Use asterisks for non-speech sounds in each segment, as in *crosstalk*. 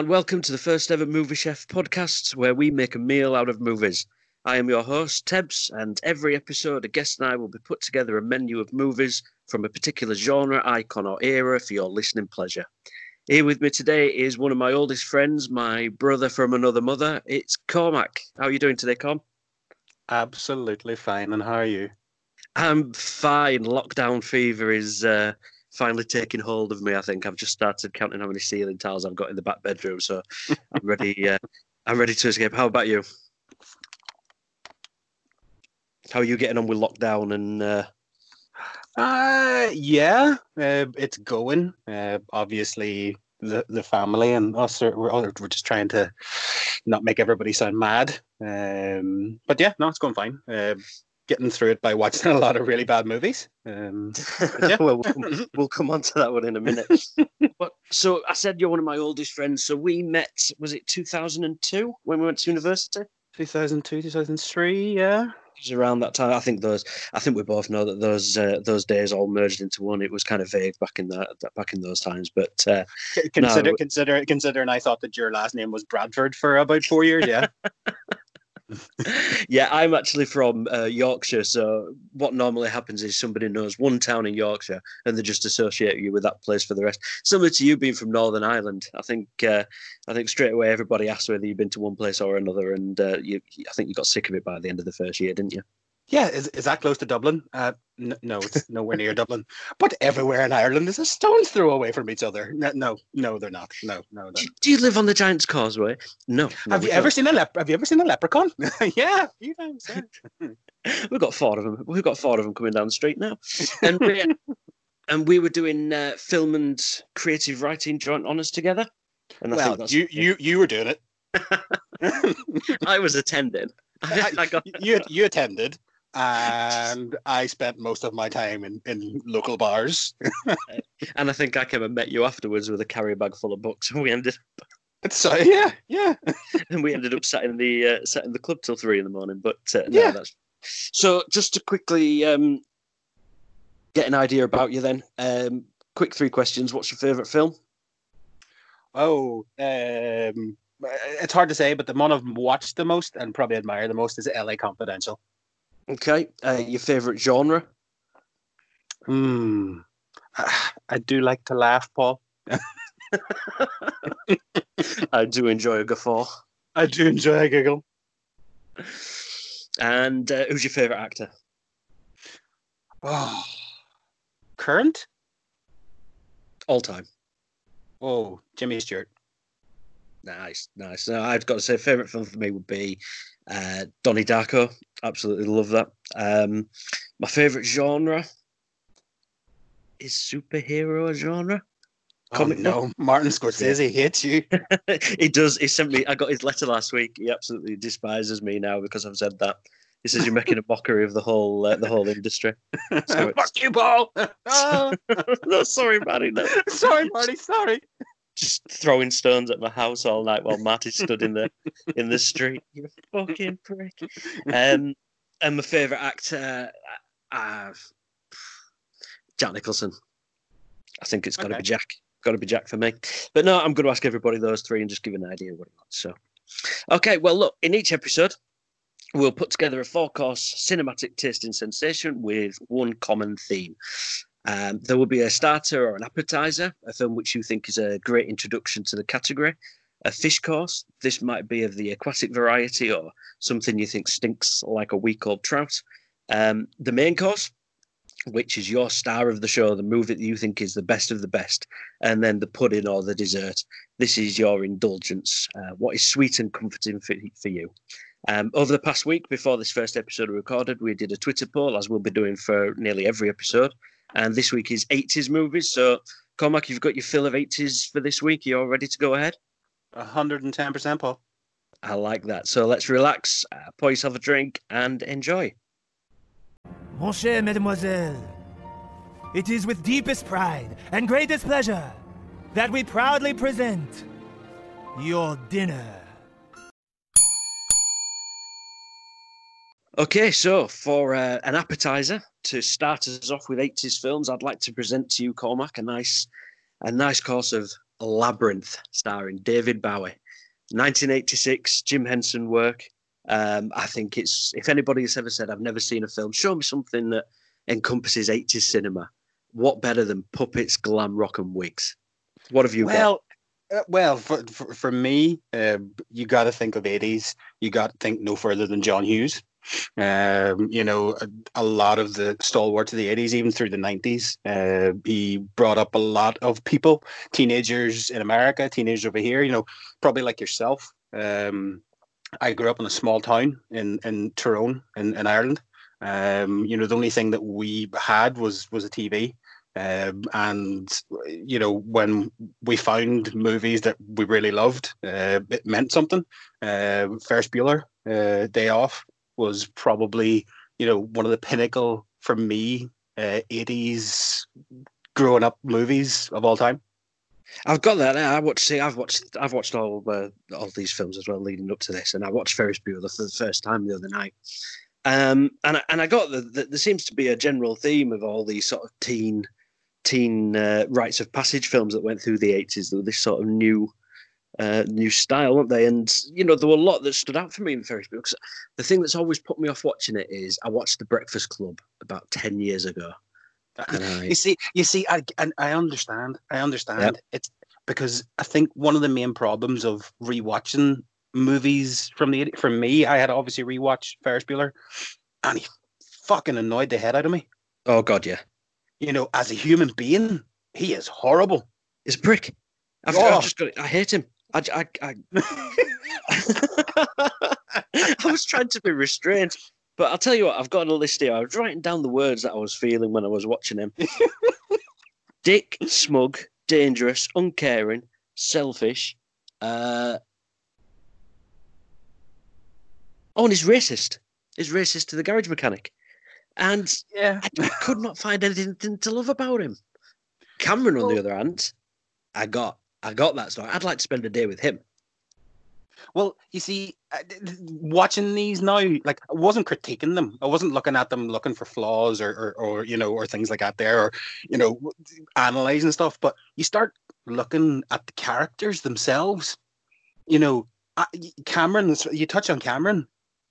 and welcome to the first ever Movie Chef podcast where we make a meal out of movies. I am your host, Tebbs, and every episode, a guest and I will be put together a menu of movies from a particular genre, icon, or era for your listening pleasure. Here with me today is one of my oldest friends, my brother from another mother. It's Cormac. How are you doing today, Com? Absolutely fine. And how are you? I'm fine. Lockdown fever is uh, finally taking hold of me. I think I've just started counting how many ceiling tiles I've got in the back bedroom, so *laughs* I'm ready. Uh, I'm ready to escape. How about you? How are you getting on with lockdown and? Uh... Uh, yeah, uh, it's going. Uh, obviously, the the family and us are we're, we're just trying to not make everybody sound mad. Um, but yeah, no, it's going fine. Uh, getting through it by watching a lot of really bad movies. Um, yeah. *laughs* well, well, *laughs* we'll come on to that one in a minute. *laughs* but so I said you're one of my oldest friends. So we met. Was it 2002 when we went to university? 2002, 2003, yeah. It was around that time. I think those. I think we both know that those uh, those days all merged into one. It was kind of vague back in that back in those times. But uh, consider no, consider considering I thought that your last name was Bradford for about four years. Yeah. Yeah, I'm actually from uh, Yorkshire. So what normally happens is somebody knows one town in Yorkshire and they just associate you with that place for the rest. Similar to you being from Northern Ireland, I think uh, I think straight away everybody asks whether you've been to one place or another, and uh, you, I think you got sick of it by the end of the first year, didn't you? Yeah, is, is that close to Dublin? Uh, n- no, it's *laughs* nowhere near Dublin. But everywhere in Ireland is a stone's throw away from each other. No, no, no they're not. No, no. Do, do you live on the Giant's Causeway? No. no have you ever seen a lep- Have you ever seen a leprechaun? *laughs* yeah, a few times. Yeah. *laughs* We've got four of them. We've got four of them coming down the street now, and we, and we were doing uh, film and creative writing joint honors together. And I well, think you you you were doing it. I was attending. I, I got... you you attended and I spent most of my time in, in local bars. *laughs* and I think I came and met you afterwards with a carry bag full of books, and we ended. So yeah, yeah. *laughs* and we ended up sat in the uh, sat in the club till three in the morning. But uh, no, yeah, that's so. Just to quickly um, get an idea about you, then. Um, quick three questions. What's your favourite film? Oh, um, it's hard to say, but the one I've watched the most and probably admire the most is L.A. Confidential. Okay, uh, your favorite genre? Hmm. *sighs* I do like to laugh, Paul. *laughs* I do enjoy a guffaw. I do enjoy a giggle. And uh, who's your favorite actor? Oh, current? All time. Oh, Jimmy Stewart. Nice, nice. No, I've got to say, favorite film for me would be uh, Donnie Darko. Absolutely love that. Um, my favorite genre is superhero genre. Oh no, Martin Scorsese yeah. hates you. *laughs* he does. He sent me. I got his letter last week. He absolutely despises me now because I've said that. He says you're making a mockery of the whole uh, the whole industry. So *laughs* Fuck you, Paul. *laughs* no, sorry, Marty. No. Sorry, Marty. Sorry just throwing stones at my house all night while Marty stood in the in the street. You fucking prick. Um, and my favourite actor, uh, uh, Jack Nicholson. I think it's got to okay. be Jack. Got to be Jack for me. But no, I'm going to ask everybody those three and just give an idea what wants. So, okay. Well, look, in each episode, we'll put together a four-course cinematic tasting sensation with one common theme. Um, there will be a starter or an appetizer, a film which you think is a great introduction to the category. A fish course, this might be of the aquatic variety or something you think stinks like a week old trout. Um, the main course, which is your star of the show, the movie that you think is the best of the best, and then the pudding or the dessert. This is your indulgence. Uh, what is sweet and comforting for, for you? Um, over the past week, before this first episode recorded, we did a Twitter poll, as we'll be doing for nearly every episode. And this week is 80s movies. So, Cormac, you've got your fill of 80s for this week. You're ready to go ahead? 110%, Paul. I like that. So let's relax, uh, pour yourself a drink, and enjoy. Mon cher mademoiselle, it is with deepest pride and greatest pleasure that we proudly present your dinner. Okay, so for uh, an appetizer to start us off with 80s films, I'd like to present to you, Cormac, a nice, a nice course of Labyrinth, starring David Bowie. 1986, Jim Henson work. Um, I think it's, if anybody has ever said, I've never seen a film, show me something that encompasses 80s cinema. What better than puppets, glam rock, and wigs? What have you well, uh, well, for, for, for me, uh, you got to think of 80s. You got to think no further than John Hughes. Um, you know, a, a, lot of the stalwarts of the 80s, even through the 90s, uh, he brought up a lot of people, teenagers in America, teenagers over here, you know, probably like yourself. Um, I grew up in a small town in, in Tyrone in, in Ireland. Um, you know, the only thing that we had was was a TV. Um, and you know, when we found movies that we really loved, uh, it meant something. Uh, Ferris Bueller, uh, Day Off, was probably you know one of the pinnacle for me uh, 80s growing up movies of all time. I've got that. I watched. See, I've watched. I've watched all uh, all these films as well, leading up to this, and I watched Ferris Bueller for the first time the other night. Um, and I, and I got that the, there seems to be a general theme of all these sort of teen teen uh, rites of passage films that went through the eighties. that This sort of new uh, new style, weren't they? And you know, there were a lot that stood out for me in Ferris Bueller. Because the thing that's always put me off watching it is I watched The Breakfast Club about ten years ago. I, you see, you see, I and I understand. I understand. Yep. It's because I think one of the main problems of rewatching movies from the for me, I had obviously rewatched Ferris Bueller, and he fucking annoyed the head out of me. Oh God, yeah. You know, as a human being, he is horrible. He's a prick. I've, oh. I've just got. I hate him. I, I, I, *laughs* I was trying to be restrained, but I'll tell you what, I've got a list here. I was writing down the words that I was feeling when I was watching him. *laughs* Dick, smug, dangerous, uncaring, selfish. Uh... Oh, and he's racist. He's racist to the garage mechanic. And yeah. I, could not find anything to love about him. Cameron, on the other hand, I got I got that story. I'd like to spend a day with him. Well, you see, watching these now, like I wasn't critiquing them. I wasn't looking at them looking for flaws or, or, or you know, or things like that there, or you know, analyzing stuff. But you start looking at the characters themselves. You know, Cameron. You touch on Cameron.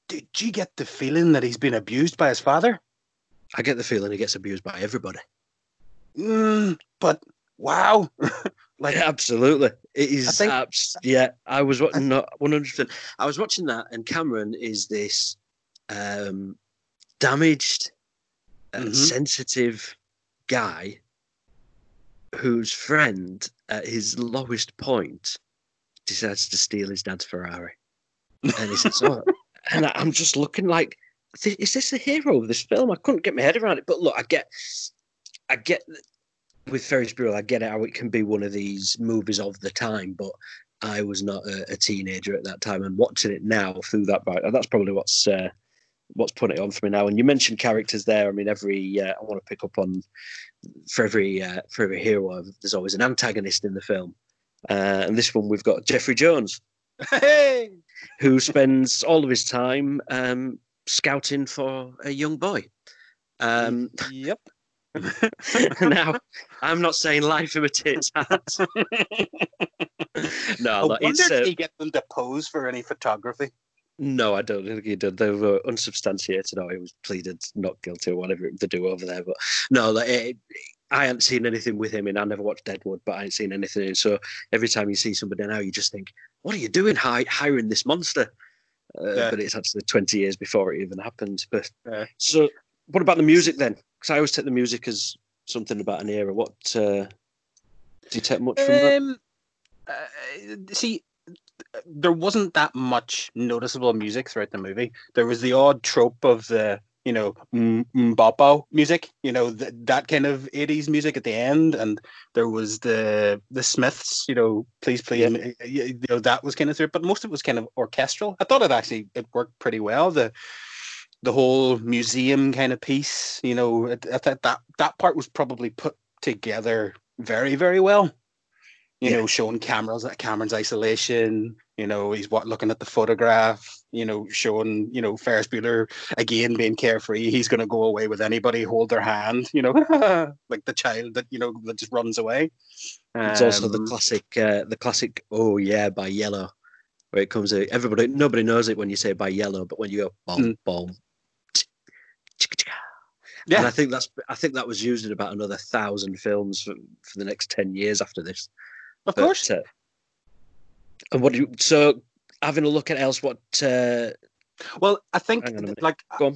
Did you get the feeling that he's been abused by his father? I get the feeling he gets abused by everybody. Mm, but wow, *laughs* Like absolutely, it is. Think, abs- yeah, I was watching not one hundred. I was watching that, and Cameron is this um, damaged and mm-hmm. sensitive guy whose friend, at his lowest point, decides to steal his dad's Ferrari, and he says, "Oh," *laughs* and I'm just looking like, is this the hero of this film? I couldn't get my head around it. But look, I get, I get with Ferris Bueller, I get it how it can be one of these movies of the time, but I was not a, a teenager at that time, and watching it now through that, that's probably what's uh, what's putting it on for me now. And you mentioned characters there. I mean, every uh, I want to pick up on for every uh, for every hero, there's always an antagonist in the film, uh, and this one we've got Jeffrey Jones, hey! who spends all of his time um, scouting for a young boy. Um, yep. *laughs* now, I'm not saying life imitates *laughs* art. no, I wonder if uh, he get them to pose for any photography. No, I don't think he did. They were unsubstantiated, or he was pleaded not guilty, or whatever they do over there. But no, like, it, I hadn't seen anything with him, and I never watched Deadwood, but I ain't seen anything. So every time you see somebody now, you just think, "What are you doing, hiring this monster?" Uh, yeah. But it's actually 20 years before it even happened. But yeah. so, what about the music then? Because I always take the music as something about an era. What uh, do you take much from um, that? Uh, see, there wasn't that much noticeable music throughout the movie. There was the odd trope of the you know mbop music, you know th- that kind of eighties music at the end, and there was the the Smiths, you know, please please, yeah. you know that was kind of through, but most of it was kind of orchestral. I thought it actually it worked pretty well. The the whole museum kind of piece. You know, I, thought that that part was probably put together very very well. You yeah. know, showing cameras at Cameron's isolation. You know, he's what looking at the photograph. You know, showing you know Ferris Bueller again being carefree. He's going to go away with anybody, hold their hand. You know, *laughs* like the child that you know that just runs away. It's also the Um, classic, uh, the classic. Oh yeah, by Yello, where it comes. out everybody, nobody knows it when you say by Yello, but when you go boom, Mm. boom, tch, chicka, chicka. Yeah. and I think that's. I think that was used in about another thousand films for, for the next ten years after this. Of But, course. uh, and what do you? So having a look at else, what? Uh, Well, I think Hang on a minute. like Go on.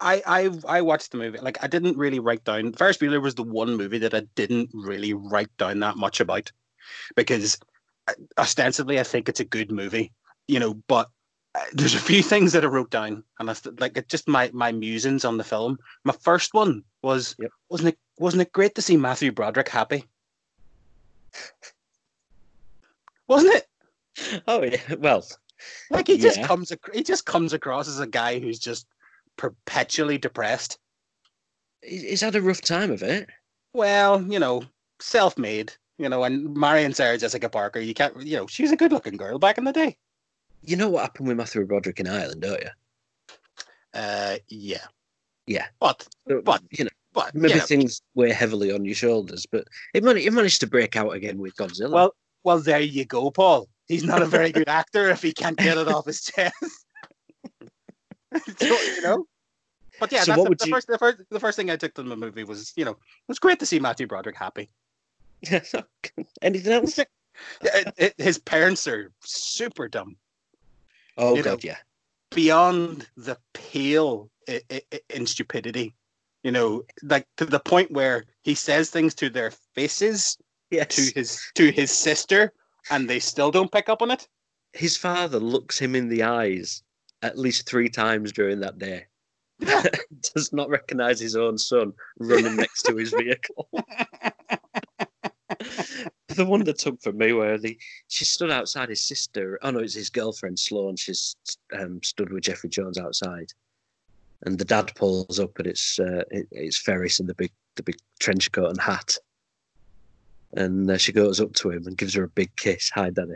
I, I I watched the movie. Like I didn't really write down. Ferris Bueller was the one movie that I didn't really write down that much about because ostensibly I think it's a good movie, you know. But there's a few things that I wrote down, and I st- like just my my musings on the film. My first one was Yep. wasn't it wasn't it great to see Matthew Broderick happy? Wasn't it? oh yeah. Well, Like he just comes ac- he just comes across as a guy who's just perpetually depressed. he's, had a rough time of it. Well, you know, self-made, you know, and Marion Sarah Jessica Parker, you can't, you know, she was a good-looking girl back in the day. You know what happened with Matthew Broderick in Ireland, don't you? Uh, yeah, Yeah. but So, But- you know, but maybe know, things weigh heavily on your shoulders, but it managed, it managed to break out again with Godzilla. well, well, there you go, Paul. He's not a very good *laughs* actor if he can't get it off his chest. *laughs* so, you know. But yeah, So that's what the, the you- first, the first, the first thing I took from the movie was, you know, it was great to see Matthew Broderick happy. *laughs* anything else? Yeah, his parents are super dumb. Oh You know, god, yeah. beyond the pale in stupidity. You know, like to the point where he says things to their faces Yes. to his to his sister, and they still don't pick up on it. His father looks him in the eyes at least three times during that day. Yeah. *laughs* Does not recognise his own son running next to his *laughs* vehicle. The one that took for me where the she stood outside his sister. Oh no, it's his girlfriend Sloane. She's um, stood with Jeffrey Jones outside, and the dad pulls up, and it's uh, it, it's Ferris in the big the big trench coat and hat, and uh, she goes up to him and gives her a big kiss. Hi, Daddy,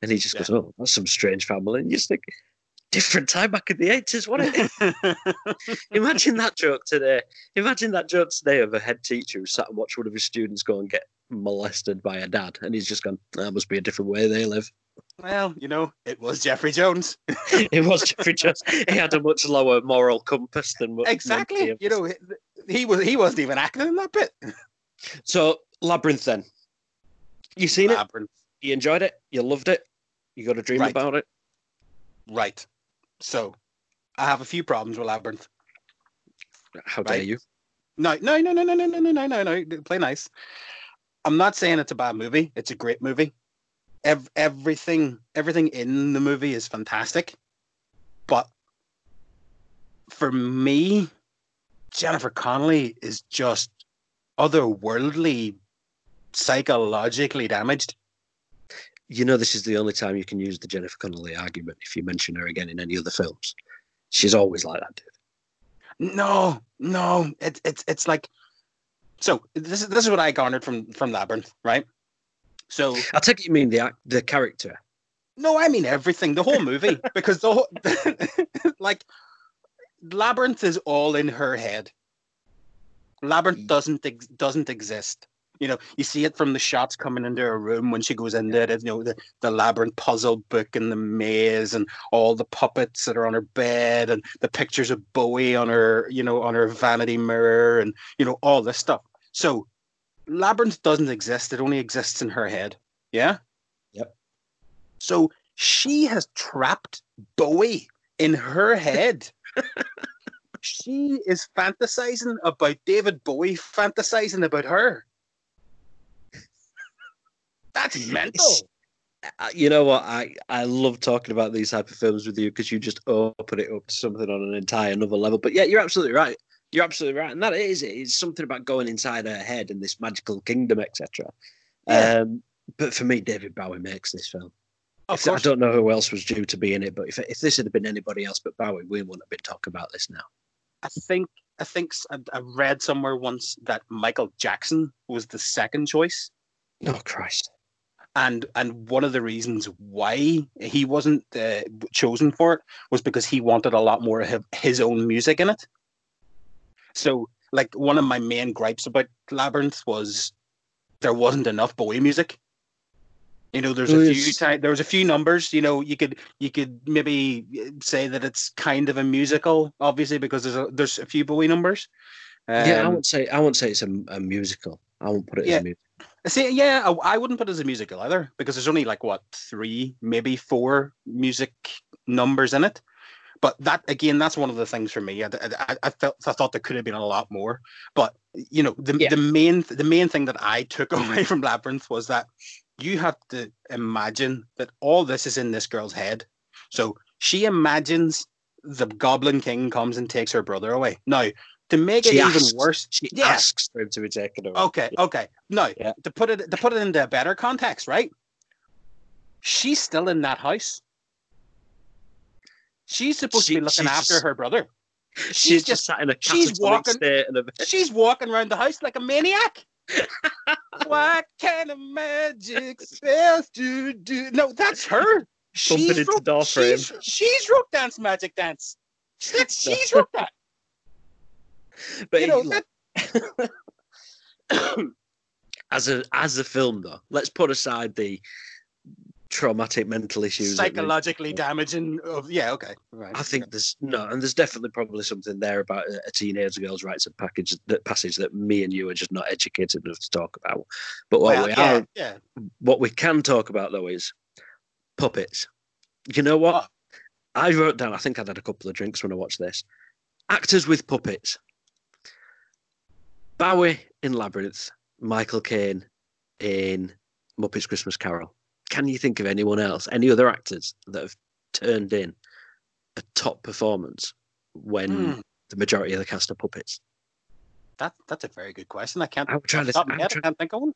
and he just Yeah. goes, "Oh, that's some strange family." And you just think, different time back in the eighties, wasn't it? *laughs* Imagine that joke today. Imagine that joke today of a head teacher who sat and watched one of his students go and get molested by a dad, and he's just gone, "That must be a different way they live." well, you know, it was Jeffrey Jones. it was Jeffrey Jones. He had a much lower moral compass than exactly. You know, he, was he wasn't even acting in that bit. So Labyrinth, then you seen it? You enjoyed it? You loved it? You got a dream Right. about it? Right. So, I have a few problems with Labyrinth. How dare Right. you? No, no, no, no, no, no, no, no, no, no, no. Play nice. I'm not saying it's a bad movie. It's a great movie. Ev- everything, everything in the movie is fantastic. But for me, Jennifer Connelly is just otherworldly, psychologically damaged. You know this is the only time you can use the Jennifer Connelly argument if you mention her again in any other films. She's always like that, dude. No, no, it's it's it's like. So this is this is what I garnered from from Labyrinth, right? So I take it you mean the the character. No, I mean everything, the whole movie, *laughs* because the whole, *laughs* like, Labyrinth is all in her head. Labyrinth doesn't ex- doesn't exist. You know, you see it from the shots coming into her room when she goes into it. You know, the, the labyrinth puzzle book and the maze and all the puppets that are on her bed and the pictures of Bowie on her, you know, on her vanity mirror and you know all this stuff. So, labyrinth doesn't exist. It only exists in her head. Yeah. Yep. So she has trapped Bowie in her *laughs* head. she is fantasizing about David Bowie fantasizing about her. That's mental. Uh, You know what? I, I love talking about these type of films with you because you just open it up to something on an entire another level. But yeah, you're absolutely right. You're absolutely right, and that is it. It's something about going inside her head and this magical kingdom, etc. Yeah. Um, but for me, David Bowie makes this film. Of If- I don't know who else was due to be in it, but if if this had been anybody else but Bowie, we wouldn't have been talking about this now. I think I think I read somewhere once that Michael Jackson was the second choice. Oh Christ! and and one of the reasons why he wasn't uh, chosen for it was because he wanted a lot more of his own music in it. So, like one of my main gripes about Labyrinth was there wasn't enough Bowie music. You know, there's a few time, there was a few numbers. You know, you could you could maybe say that it's kind of a musical, obviously, because there's a there's a few Bowie numbers. Um, yeah, I wouldn't say I wouldn't say it's a, a musical. I won't put it yeah. as a musical. See, yeah, I, I wouldn't put it as a musical either because there's only like what three, maybe four music numbers in it. But that again, that's one of the things for me. I, I, I felt I thought there could have been a lot more. But you know, the yeah. the main the main thing that I took *laughs* mm-hmm. away from Labyrinth was that you have to imagine that all this is in this girl's head. So she imagines the Goblin King comes and takes her brother away. Now, to make she it asks, even worse, she yeah. asks for him to be taken away. Okay, yeah. okay. No, yeah. to put it to put it into a better context, right? She's still in that house. She's supposed she, to be looking after just, her brother. She's, she's just sat in a she's walking. *laughs* She's walking around the house like a maniac. what kind of magic spells to do? No, that's her. *laughs* She's wrote, she's, she's wrote dance magic dance. That's, *laughs* she's wrote that. But you know, that... *coughs* *coughs* as a as a film though, let's put aside the traumatic mental issues, psychologically damaging. Of yeah, okay, right. I think there's no, and there's definitely probably something there about a, a teenage girl's rights of package that passage that me and you are just not educated enough to talk about. But what well, we yeah, are, yeah. what we can talk about though is puppets. You know what? Oh. I wrote down. I think I'd had a couple of drinks when I watched this. Actors with puppets. Bowie in Labyrinth, Michael Caine in Muppets Christmas Carol. Can you think of anyone else, any other actors that have turned in a top performance when mm. the majority of the cast are puppets? That that's a very good question. I can't. I'm trying to. I'm trying, I can't think of one.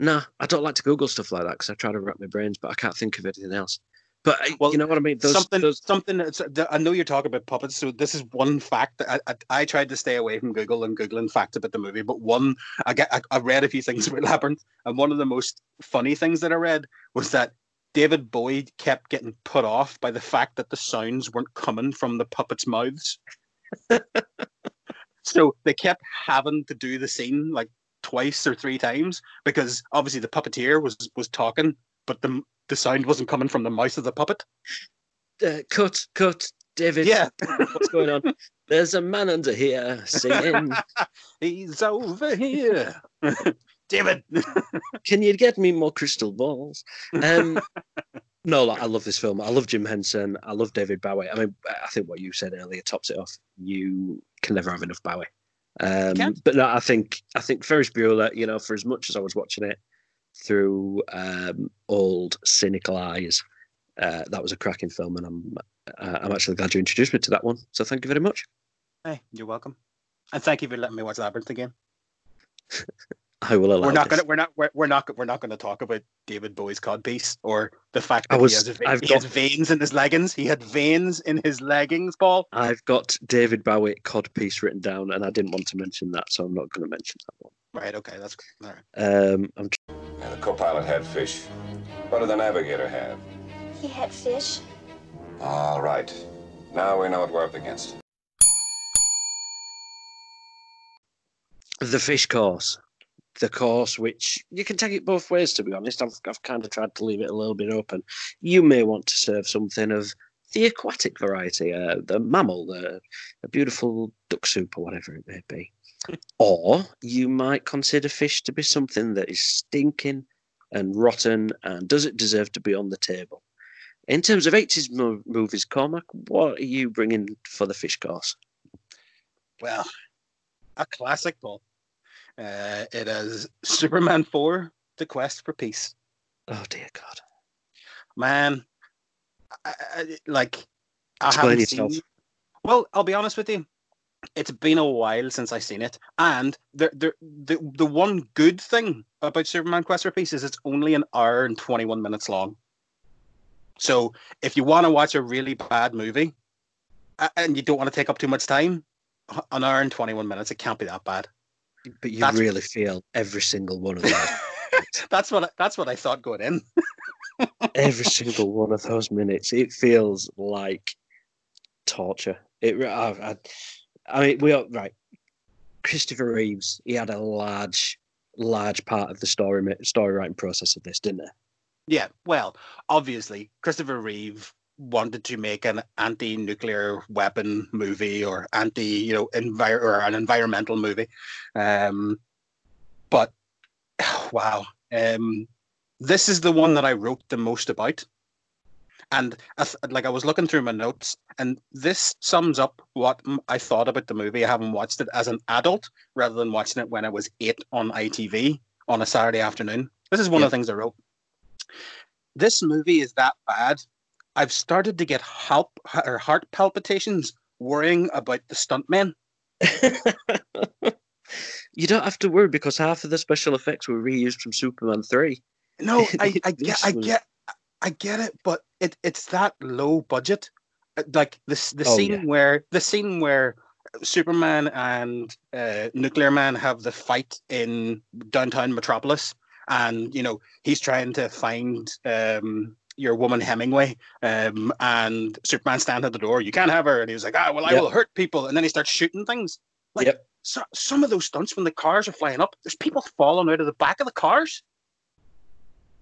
No, I don't like to Google stuff like that because I try to wrap my brains, but I can't think of anything else. But well, you know what I mean. Those, something, those... something. I know you're talking about puppets, so this is one fact. I, I, I, tried to stay away from Google and googling facts about the movie, but one I get I, I read a few things *laughs* about Labyrinth, and one of the most funny things that I read was that David Bowie kept getting put off by the fact that the sounds weren't coming from the puppets' mouths. *laughs* so they kept having to do the scene like twice or three times because obviously the puppeteer was was talking, but the the sound wasn't coming from the mouth of the puppet. Uh, cut, cut, David. Yeah. What's going on? *laughs* There's a man under here singing. *laughs* He's over here. *laughs* David. Can you get me more crystal balls? Um, no, like, I love this film. I love Jim Henson. I love David Bowie. I mean, I think what you said earlier tops it off. You can never have enough Bowie. Um, but no, I think I think Ferris Bueller. You know, for as much as I was watching it, through um, old cynical eyes. Uh, that was a cracking film, and I'm uh, I'm actually glad you introduced me to that one. So thank you very much. Hey, you're welcome, and thank you for letting me watch Labyrinth again. *laughs* I will allow. We're not going to. We're not. We're, we're not. We're not going to talk about David Bowie's codpiece or the fact that was, he, has, he got, has veins in his leggings. He had veins in his leggings, Paul. I've got David Bowie codpiece written down, and I didn't want to mention that, so I'm not going to mention that one. Right. Okay. That's all right. Um, I'm. And the co-pilot had fish. What did the navigator have? He had fish. All right. Now we know what we're up against. The fish course. The course, which you can take it both ways, to be honest. I've, I've kind of tried to leave it a little bit open. You may want to serve something of the aquatic variety, uh, the mammal, the, the beautiful duck soup, or whatever it may be or you might consider fish to be something that is stinking and rotten and does it deserve to be on the table? In terms of 80s mo- movies, Cormac, what are you bringing for the fish course? Well, a classic, Paul. Uh, it is Superman 4 The Quest for Peace. Oh, dear God. Man, I, I, like, I Explain haven't yourself. seen. Well, I'll be honest with you it's been a while since I've seen it, and the the the, the one good thing about Superman Quest for Peace is it's only an hour and twenty one minutes long. So if you want to watch a really bad movie, and you don't want to take up too much time, an hour and twenty one minutes, it can't be that bad. But you That's... really feel every single one of those. *laughs* that's what that's what I thought going in. *laughs* Every single one of those minutes, it feels like torture. It. I, I, I mean, we are right. Christopher Reeves, he had a large, large part of the story story writing process of this, didn't he? Yeah, well, obviously, Christopher Reeve wanted to make an anti-nuclear weapon movie or anti, you know, envir- or an environmental movie. Um, but *sighs* wow, um, this is the one that I wrote the most about. And I th- like I was looking through my notes, and this sums up what m- I thought about the movie. I haven't watched it as an adult, rather than watching it when I was eight on ITV on a Saturday afternoon. This is one Yep. of the things I wrote. This movie is that bad. I've started to get help or heart palpitations worrying about the stuntmen. *laughs* you don't have to worry because half of the special effects were reused from Superman three. No, I, I *laughs* get, I get, I get it, but it, it's that low budget. Uh, Like this, the Oh, scene yeah. where the scene where Superman and uh, Nuclear Man have the fight in downtown Metropolis, and you know he's trying to find um, your woman Hemingway, um, and Superman stands at the door. You can't have her, and he was like, "Ah, well, I Yep. will hurt people," and then he starts shooting things. Like Yep. so, some of those stunts when the cars are flying up, there's people falling out of the back of the cars.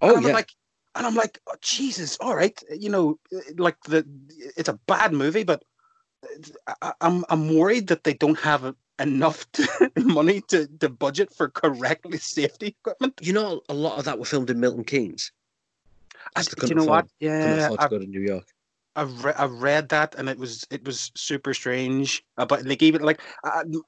Oh and yeah, like, and I'm like, oh, Jesus, all right, you know, eh, like the, it's a bad movie, but eh, I, I'm I'm worried that they don't have enough to, *laughs* money to, to budget for correctly safety equipment. you know, a lot of that were filmed in Milton Keynes. I, Just do couldn't you know what? afford- Yeah, I, to go to New York. I've re- I've read that, and it was it was super strange. About like even like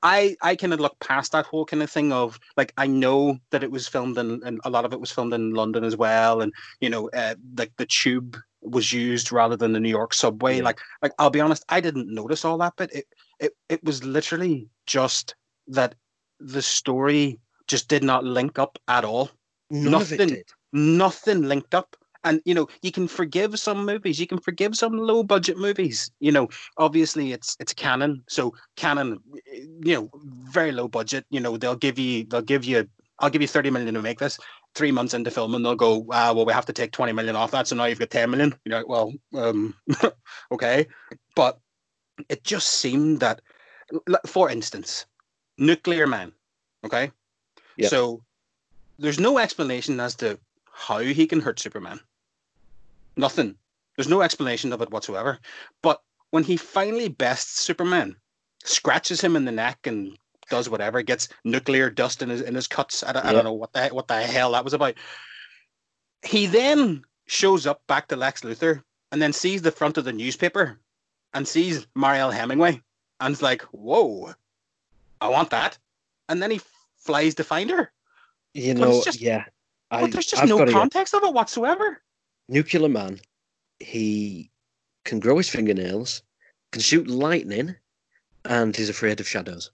I I, kind of look past that whole kind of thing of like I know that it was filmed in and a lot of it was filmed in London as well, and you know uh, like the tube was used rather than the New York subway. Yeah. Like like I'll be honest, I didn't notice all that, but it it it was literally just that the story just did not link up at all None nothing. nothing linked up. And you know, you can forgive some movies, you can forgive some low budget movies. You know, obviously it's it's Cannon. So Cannon, you know, very low budget. You know, they'll give you they'll give you I'll give you 30 million to make this. Three months into filming, they'll go, ah, well, we have to take 20 million off that. So now you've got 10 million. You know, well, um, *laughs* okay. But it just seemed that, for instance, Nuclear Man, okay? Yep. So there's no explanation as to how he can hurt Superman. Nothing. There's no explanation of it whatsoever. But when he finally bests Superman, scratches him in the neck and does whatever, gets nuclear dust in his in his cuts. I don't, I don't know what the what the hell that was about. He then shows up back to Lex Luthor and then sees the front of the newspaper and sees Mariel Hemingway and is like, "Whoa, I want that." And then he flies to find her. You know, just- yeah. I, But there's just I've no context of it whatsoever. Nuclear Man, he can grow his fingernails, can shoot lightning, and he's afraid of shadows.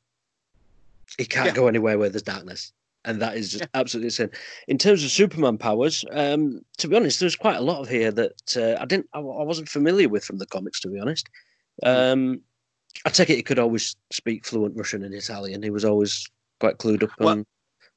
He can't Yeah. go anywhere where there's darkness. And that is just Yeah. absolutely insane. In terms of Superman powers, um, to be honest, there's quite a lot of here that uh, I didn't, I, I wasn't familiar with from the comics. To be honest, Hmm. um, I take it he could always speak fluent Russian and Italian. He was always quite clued up Well, on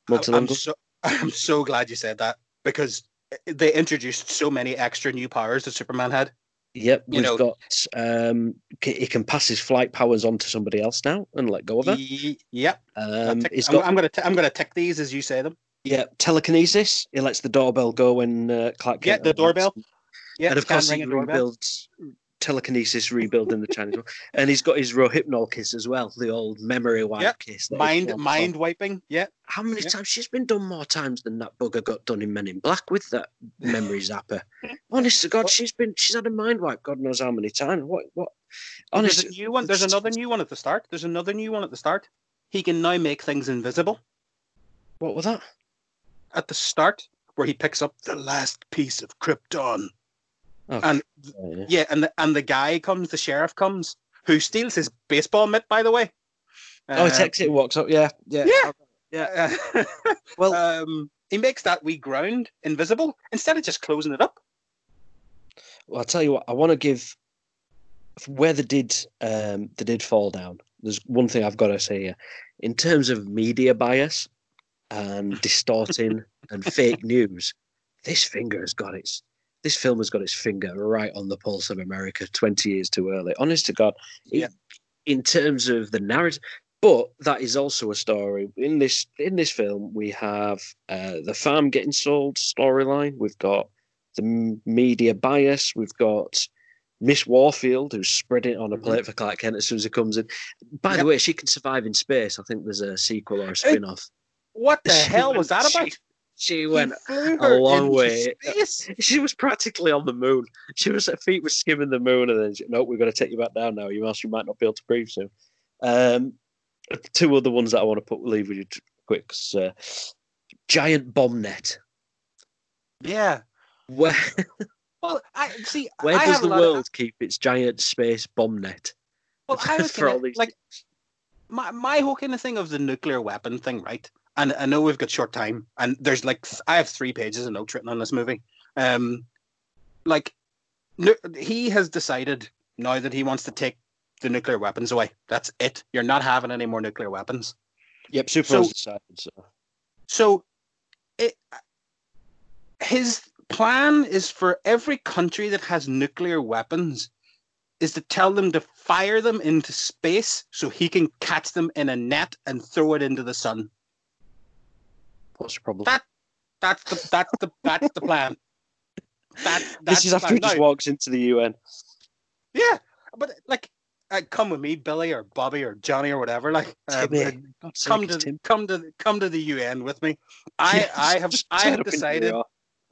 I'm multilingual. so, *laughs* I'm so glad you said that because they introduced so many extra new powers that Superman had. Yep, you we've know- got. Um, he can pass his flight powers on to somebody else now and let go of it. Ye- Yep. Um, tick- he's I'm, got I'm gonna t- I'm gonna tick these as you say them. yeah telekinesis. He lets the doorbell go when uh, Clark. Yeah, the doorbell. Yeah, and of course he rebuilds telekinesis, rebuilding the Chinese. one. And he's got his Rohypnol kiss as well, the old memory wipe Yep, kiss. Mind mind wiping. Yeah. How many Yep. times she's been done more times than that bugger got done in Men in Black with that *laughs* memory zapper? Honest to God, What? she's been she's had a mind wipe. God knows how many times. What what? There's a new one. There's another new one at the start. There's another new one at the start. He can now make things invisible. what was that? At the start, where he picks up the last piece of Krypton, Oh, and yeah. yeah, and the, and the guy comes, the sheriff comes, who steals his baseball mitt, by the way. Oh, he Uh, takes it, walks up. Yeah, yeah, Yeah. Yeah. Uh, *laughs* Well, um, he makes that wee ground invisible instead of just closing it up. well, I'll tell you what. I want to give where they did um, they did fall down. There's one thing I've got to say here. In terms of media bias, and distorting *laughs* and fake news, this finger has got its this film has got its finger right on the pulse of America 20 years too early. Honest to God, Yeah. in terms of the narrative, but that is also a story in this in this film. We have uh, the farm getting sold storyline. We've got the m- media bias. We've got Miss Warfield who's spreading it on a Mhm. plate for Clark Kent as soon as he comes in. By the way, she can survive in space. I think there's a sequel or a spin off. What the *laughs* hell was that about? She went a long way. space. *laughs* she was practically on the moon. She was her feet were skimming the moon, and then she, no, we're going to take you back down now. You else you might not be able to breathe soon. Um, two other ones that I want to put leave with you quick. Uh, giant bomb net. Yeah. Where *laughs* Well, I see. where I does the lot of- world keep its giant space bomb net? well, *laughs* I was for all kinda, these like my my whole kind of thing of the nuclear weapon thing, right? And I know we've got short time, and there's like I have three pages of notes written on this movie. Um, like nu- he has decided now that he wants to take the nuclear weapons away. That's it. You're not having any more nuclear weapons. Yep, Superman's So- decided. So So, it his plan is for every country that has nuclear weapons is to tell them to fire them into space so he can catch them in a net and throw it into the sun. What's the problem? That that's the that's the that's the plan. That's, that's *laughs* this is after he just Now, walks into the UN. yeah, but like, uh, come with me, Billy or Bobby or Johnny or whatever. Like, *laughs* uh, Timmy, uh, come to Tim. come to come to the UN with me. *laughs* I Yeah, I have I have up in New decided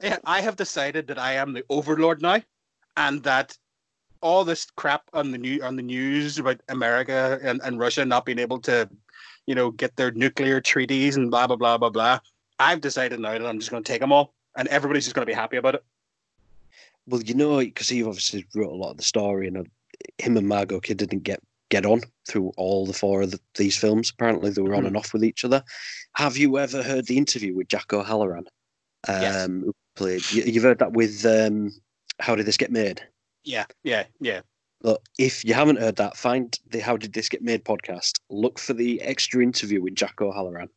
yeah, I have decided that I am the overlord now, and that all this crap on the new on the news about America and, and Russia not being able to, you know, get their nuclear treaties and blah blah blah blah blah. I've decided now that I'm just going to take them all, and everybody's just going to be happy about it. Well, you know, because he obviously wrote a lot of the story, and uh, him and Margot Kidder didn't get get on through all the four of the, these films. Apparently, they were on Mhm. and off with each other. Have you ever heard the interview with Jack O'Halloran? Um, Yes. who played. You, you've heard that with um, How Did This Get Made? Yeah, yeah, yeah. Look, if you haven't heard that, find the How Did This Get Made podcast. Look for the extra interview with Jack O'Halloran.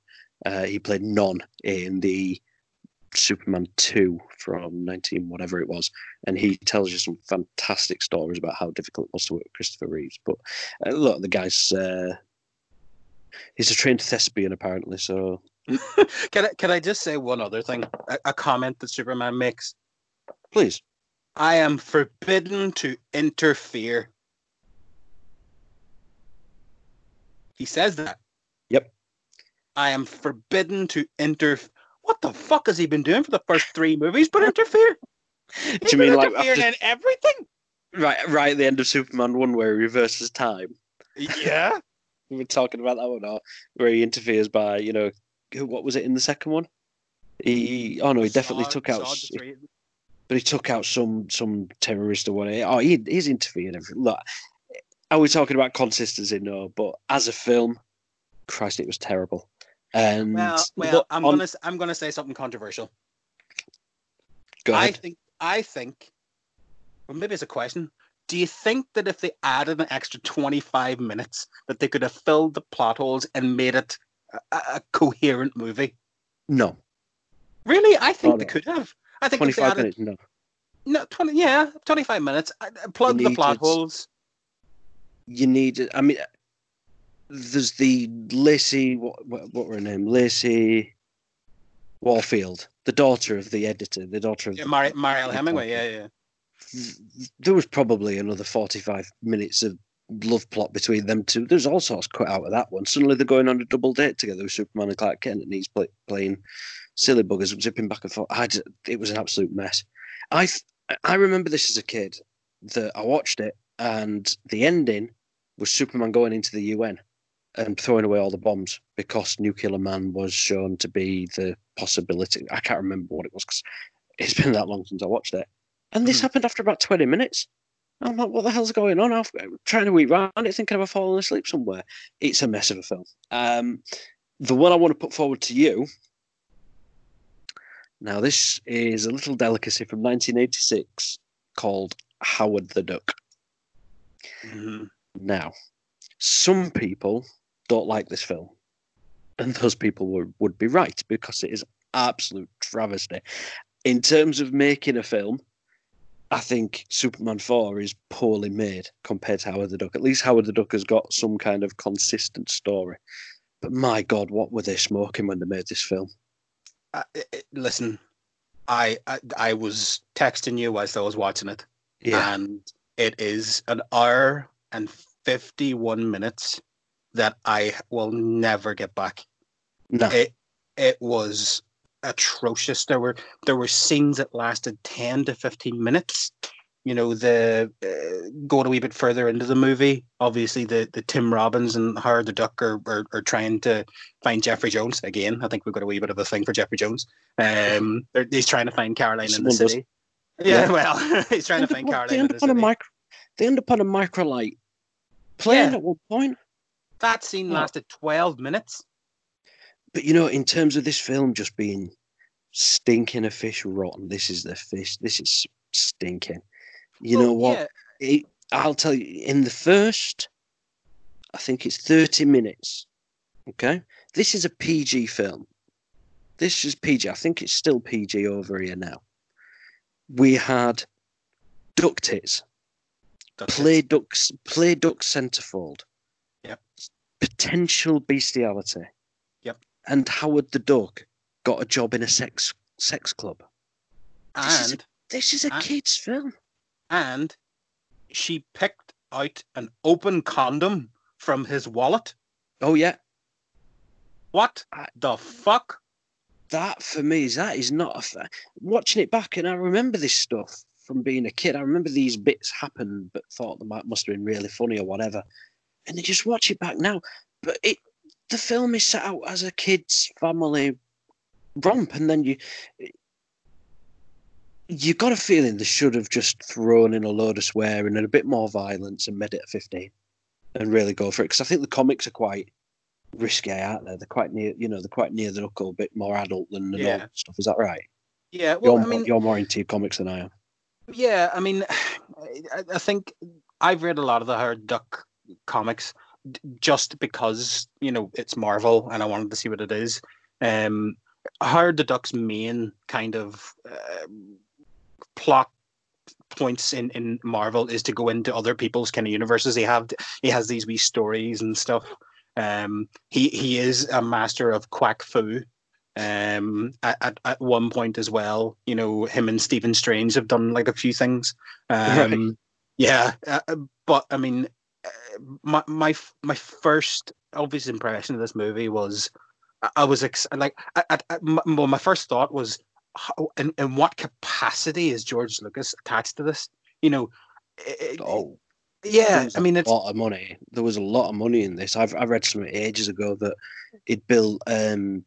Uh, he played Non in the Superman 2 from 19 whatever it was. And he tells you some fantastic stories about how difficult it was to work with Christopher Reeves. But uh, look, the guy's. Uh, he's a trained thespian, apparently. So *laughs* Can I can I just say one other thing? A, a comment that Superman makes. please. I am forbidden to interfere. He says that. I am forbidden to inter. What the fuck has he been doing for the first three movies? But interfere. *laughs* Do you mean like interfering after, in everything? right, right at the end of Superman 1 where he reverses time? Yeah. *laughs* we were talking about that one, or where he interferes by, you know, who- what was it in the second one? He, oh no, he definitely took out, saw s- the three- but he took out some some terrorist or whatever. Oh, he, he's interfered. Everything. Look, are we talking about consistency? No, but as a film, Christ, it was terrible. And Well, well, I'm on- gonna I'm gonna say something controversial. go I think I think, well, maybe it's a question. Do you think that if they added an extra 25 minutes, that they could have filled the plot holes and made it a, a coherent movie? no, Really, I think Oh, they no. could have. I think if they 25 added minutes. No, no 20, yeah, 25 minutes. Plug the plot holes. you need. I mean, there's the Lacey. What, what, what were her name? Lacey Warfield, the daughter of the editor, the daughter of Yeah, Mari- Mariel Hemingway. Yeah, yeah. there was probably another 45 minutes of love plot between them two. There's all sorts cut out of that one. Suddenly they're going on a double date together with Superman and Clark Kent, and he's play, playing silly buggers, zipping back and forth. I d- it was an absolute mess. I th- I remember this as a kid that I watched it, and the ending was Superman going into the UN and throwing away all the bombs because Nuclear Man was shown to be the possibility. I can't remember what it was because it's been that long since I watched it. And this Mhm. happened after about 20 minutes. I'm like, what the hell's going on? I'm trying to round it, thinking I've fallen asleep somewhere. It's a mess of a film. Um, the one I want to put forward to you. Now, this is a little delicacy from 1986 called Howard the Duck. Mhm. Now, some people don't like this film. And those people would, would be right because it is absolute travesty. In terms of making a film, I think Superman 4 is poorly made compared to Howard the Duck. At least Howard the Duck has got some kind of consistent story. But my God, what were they smoking when they made this film? Uh, listen, I, I I was texting you whilst I was watching it, Yeah. and it is an hour and fifty-one minutes that I will never get back. no. It it was atrocious. There were there were scenes that lasted ten to fifteen minutes. You know, the uh, going a wee bit further into the movie. Obviously, the the Tim Robbins and Howard the Duck are, are are trying to find Jeffrey Jones again. I think we've got a wee bit of a thing for Jeffrey Jones. Um, he's trying to find Caroline in the Someone city. Yeah, Yeah. well, *laughs* he's trying to find Caroline they in end the up on a city. micro, They end up on a microlight plane Yeah. at one point. That scene lasted twelve minutes. But you know, in terms of this film just being stinking a fish rotten, this is the fish. This is stinking. You know what? yeah, It, I'll tell you. In the first, I think it's thirty minutes. Okay, this is a PG film. This is PG. I think it's still PG over here now. We had duck tits, it. play ducks, play duck centerfold. Yep. Potential bestiality. Yep. And Howard the Duck got a job in a sex sex club. This is a- and This is a And- kids' film. and she picked out an open condom from his wallet. Oh yeah, What I- the fuck? that for me is that is not a fa- watching it back, and I remember this stuff from being a kid. I remember these bits happened, but thought they might must have been really funny or whatever. And then just watch it back now. But it the film is set out as a kids' family romp, and then you you got a feeling they should have just thrown in a load of swearing and a bit more violence and made it a fifteen, and really go for it. Because I think the comics are quite risque, aren't they? They're quite near, you know, they're quite near the knuckle, a bit more adult than the Yeah. normal stuff. Is that right? Yeah, well, you're, I more, mean, you're more into comics than I am. yeah, I mean, *sighs* I, I think I've read a lot of the Howard Duck comics just because you know it's Marvel and I wanted to see what it is. Um, Howard the Duck's main kind of uh, plot points in in Marvel is to go into other people's kind of universes. He have he has these wee stories and stuff. Um, he he is a master of quack foo. Um, at, at, one point as well, you know, him and Stephen Strange have done like a few things. *laughs* Um, Right. Yeah, uh, uh, but I mean, my my my first obvious impression of this movie was I- was ex- like, I, I, well, my first thought was, how, in, in what capacity is George Lucas attached to this? You know, it- Oh, yeah, I mean, it's a lot of money. There was a lot of money in this. I've I read something ages ago that it built um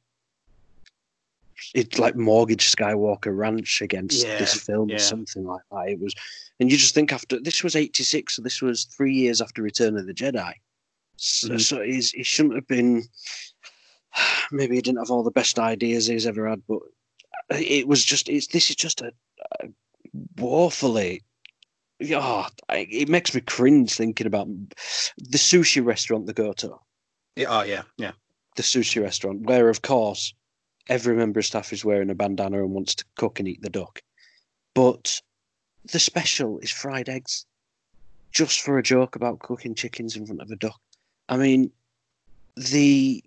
it like mortgage Skywalker Ranch against this film yeah. or something like that. It was, and you just think after this was eighty six, so this was three years after Return of the Jedi. So, Mhm. so he's, he shouldn't have been. *sighs* Maybe he didn't have all the best ideas he's ever had, but it was just. It's this is just a, a woefully oh, I- it makes me cringe thinking about the sushi restaurant the go to, yeah, oh yeah, yeah, the sushi restaurant, where of course every member of staff is wearing a bandana and wants to cook and eat the duck. But the special is fried eggs, just for a joke about cooking chickens in front of a duck. I mean, the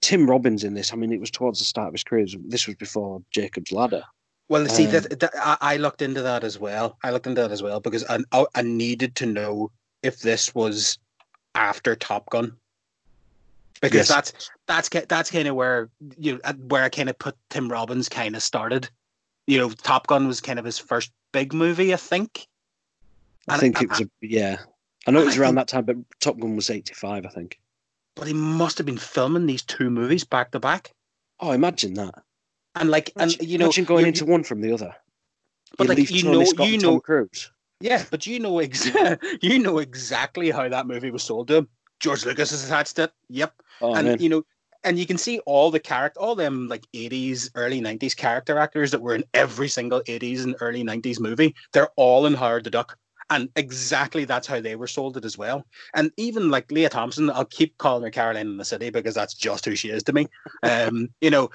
Tim Robbins in this. I mean, it was towards the start of his career. This was before Jacob's Ladder. Well, see, Um, that, that, I, I looked into that as well. I looked into that as well because I, I, needed to know if this was after Top Gun, because Yes. that's that's that's kind of where you know where I kind of put Tim Robbins kind of started. You know, Top Gun was kind of his first big movie, I think. I think I- it was a yeah. I know it was I around think- that time, but Top Gun was eighty five, I think. But he must have been filming these two movies back to back, Oh, imagine that! and like, and you know, imagine going into one from the other. But, You like, you Tony know- Scott you know- Cruise. Yeah, but you know ex- *laughs* you know exactly how that movie was sold to him. George Lucas is attached it. Yep. Oh, and man. you know, and you can see all the character, all them like eighties, early nineties character actors that were in every single eighties and early nineties movie. They're all in Howard the Duck, And exactly that's how they were sold it as well. And even like Lea Thompson, I'll keep calling her Caroline in the City because that's just who she is to me. Um, *laughs* you know,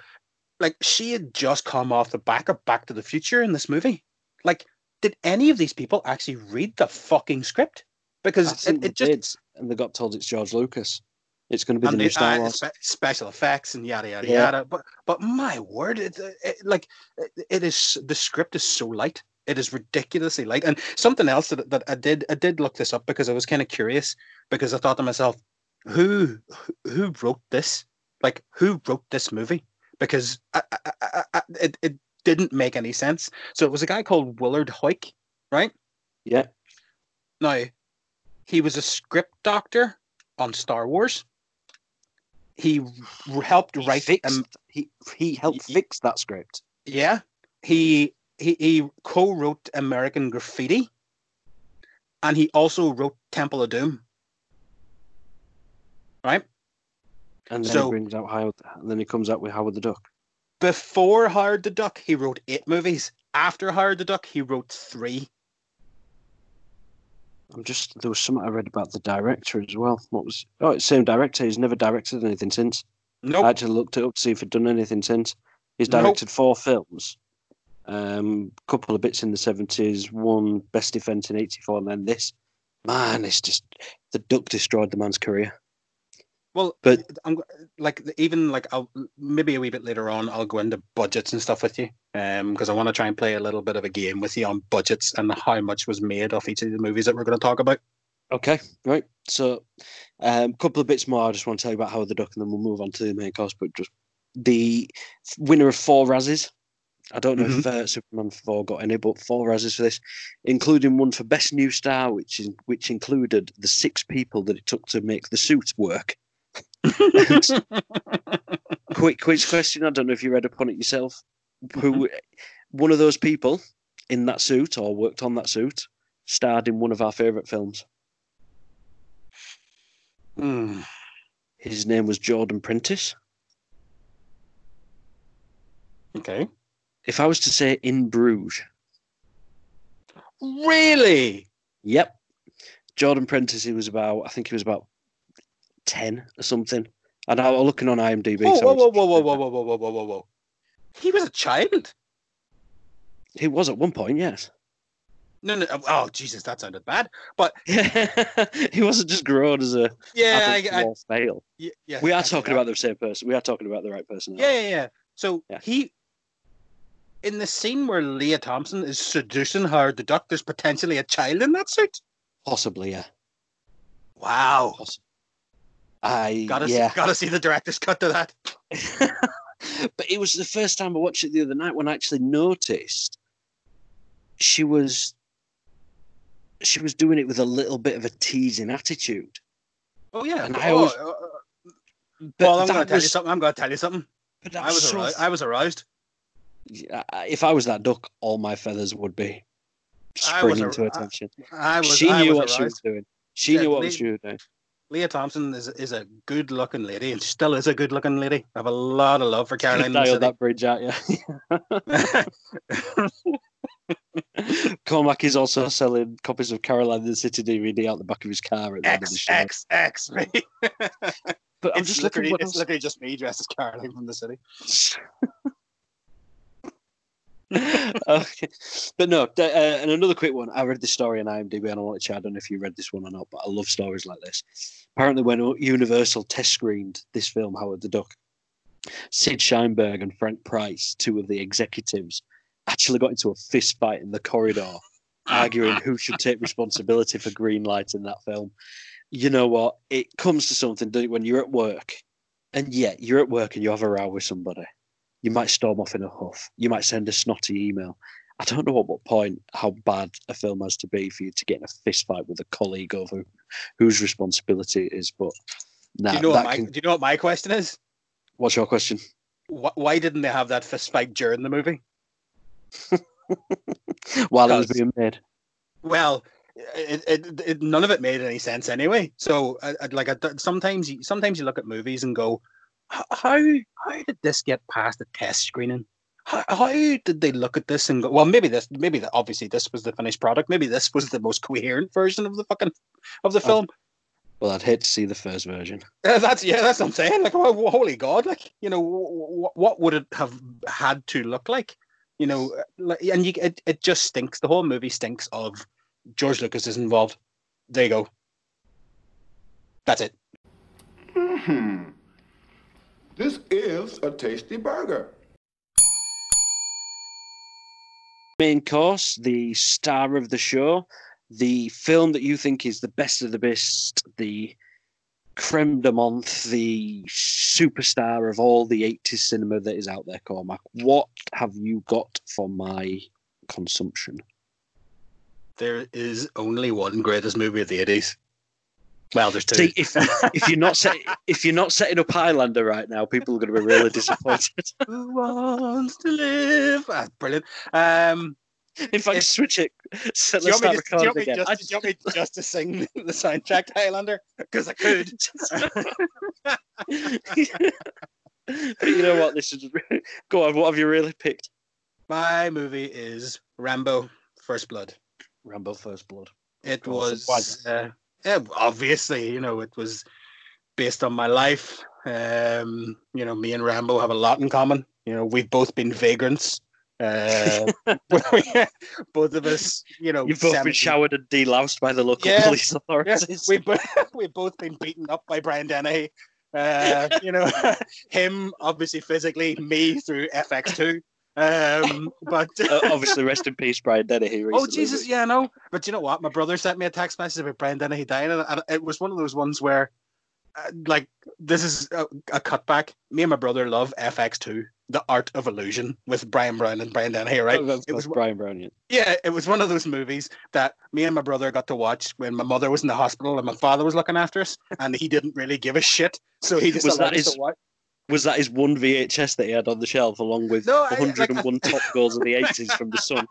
like she had just come off the back of Back to the Future in this movie. Like, did any of these people actually read the fucking script? Because it, it just did, and they got told it's George Lucas. It's going to be the and new Star Wars. spe- special effects and yada yada Yeah. yada. But but my word, it, it, like it, is the script is so light. It is ridiculously light. And something else that, that I did I did look this up because I was kind of curious because I thought to myself, who who wrote this? Like who wrote this movie? Because I, I, I, I, it it didn't make any sense. So it was a guy called Willard Huyck, right? Yeah. Now, he was a script doctor on Star Wars. He helped He write. fixed, Um, he he helped y- fix that script. yeah, he he he co-wrote American Graffiti, and he also wrote Temple of Doom. Right And then So- he brings out Howard, and then he comes out with Howard the Duck. before Howard the Duck, he wrote eight movies. After Howard the Duck, he wrote three. I'm just there was something I read about the director as well. What was oh, it's the same director. He's never directed anything since. Nope. I actually looked it up to see if he'd done anything since. He's Nope. directed four films, um, a couple of bits in the seventies, one Best Defence in '84, and then this. Man, it's just the Duck destroyed the man's career. Well, But- I'm like even like I'll maybe a wee bit later on I'll go into budgets and stuff with you, um, because I want to try and play a little bit of a game with you on budgets and how much was made off each of the movies that we're going to talk about. Okay, right. So, a um, couple of bits more. I just want to tell you about Howard the Duck, and then we'll move on to the main course. But just the winner of four Razzies. I don't know if uh, Superman four got any, but four Razzies for this, including one for best new star, which is which included the six people that it took to make the suit work. *laughs* Quick quiz question. I don't know if you read up on it yourself. Who, one of those people in that suit or worked on that suit, starred in one of our favourite films. Hmm. His name was Jordan Prentice. Okay. If I was to say in Bruges, Really? yep, Jordan Prentice. He was about, I think he was about ten or something. And I was looking on IMDb. Whoa, so whoa, whoa, whoa, whoa, whoa, whoa, whoa, whoa, whoa, whoa! He was a child. He was at one point, yes. No, no. Oh, oh Jesus, that sounded bad. But *laughs* he wasn't just grown as a yeah, I, I, male. yeah, yeah. We are talking about the same person. We are talking about the right person. Yeah, yeah, yeah. So Yeah. he, in the scene where Lea Thompson is seducing Howard the doctor's potentially a child in that suit. Possibly, yeah. Wow. I Gotta yeah. see, gotta see the director's cut to that. *laughs* but it was the first time I watched it the other night when I actually noticed she was she was doing it with a little bit of a teasing attitude. Oh yeah. And I always- uh, uh, But I'm gonna tell you something. I'm gonna tell you something. But I was so aroused. I was aroused. I- if I was that duck, all my feathers would be springing ar- to attention. I was. she I knew was what she was doing. She Yeah, knew what Lee- she was doing. Lea Thompson is is a good looking lady, and still is a good looking lady. I have a lot of love for Caroline. in Dial that bridge out, yeah. *laughs* Cormac is also selling copies of Caroline in the City DVD out the back of his car at the end of the show. X X. me. But I'm It's just looking it's else- literally just me dressed as Caroline from the city. *laughs* *laughs* *laughs* okay. But no, uh, and another quick one. I read this story on IMDb and I wanted to chat. I don't know if you read this one or not, but I love stories like this. Apparently, when Universal test screened this film, Howard the Duck, Sid Sheinberg and Frank Price, two of the executives, actually got into a fist fight in the corridor, arguing who should take responsibility for green lighting that film. You know what? It comes to something doesn't it, when you're at work, and yeah, you're at work and you have a row with somebody you might storm off in a huff. You might send a snotty email. I don't know at what point how bad a film has to be for you to get in a fist fight with a colleague over whose responsibility it is. But nah, do you know what my can- Do you know what my question is? what's your question? Why didn't they have that fist fight during the movie? *laughs* While it was being made, Well, it, it, it none of it made any sense anyway. So, like, I, sometimes you sometimes you look at movies and go, "H- how how did this get past the test screening? how, how did they look at this and go? Well, maybe this, maybe the, obviously this was the finished product. Maybe this was the most coherent version of the fucking of the Oh. film. Well, I'd hate to see the first version. *laughs* Uh, that's yeah, that's what I'm saying. Like, oh, holy God! Like, you know, what, what would it have had to look like? You know, uh, like, and you, it, it just stinks. The whole movie stinks of George Lucas is involved. There you go. That's it. Hmm. This is a tasty burger. Main course, the star of the show, the film that you think is the best of the best, the creme de menthe, the superstar of all the 80s cinema that is out there, Cormac. What have you got for my consumption? There is only one greatest movie of the eighties. Well, there's two. See, if if you're not set, if you're not setting up Highlander right now, people are going to be really disappointed. *laughs* Who wants to live? Ah, brilliant. Um, In fact, If- switch it. So do you let's want me start do you want recording me again. just- I do you want me just to sing the soundtrack Highlander? Because I could. *laughs* but you know what? This is go on. What have you really picked? My movie is Rambo: First Blood. Rambo: First Blood. It it was, uh, yeah, obviously, you know, it was based on my life. Um, you know, me and Rambo have a lot in common. You know, we've both been vagrants. Uh, *laughs* *laughs* both of us, you know, You've both been showered and deloused by the local Yeah, police Yeah, authorities. we've *laughs* we've both been beaten up by Brian Dennehy. Uh, you know, him obviously physically, me through FX2. Um, *laughs* but Uh, obviously, rest in peace, Brian Dennehy. Oh Jesus, yeah, no. But you know what? My brother sent me a text message about Brian Dennehy dying, and it was one of those ones where, uh, like, this is a, a cutback. Me and my brother love FX2, The Art of Illusion, with Bryan Brown and Brian Dennehy, right? Oh, that's- It was Bryan Brown. Yeah. Yeah, it was one of those movies that me and my brother got to watch when my mother was in the hospital and my father was looking after us, and he didn't really give a shit, so he *laughs* just Was allowed that us his- to watch. Was that his one VHS that he had on the shelf, along with No, I- like, 101 *laughs* top goals of the 80s from the Sun?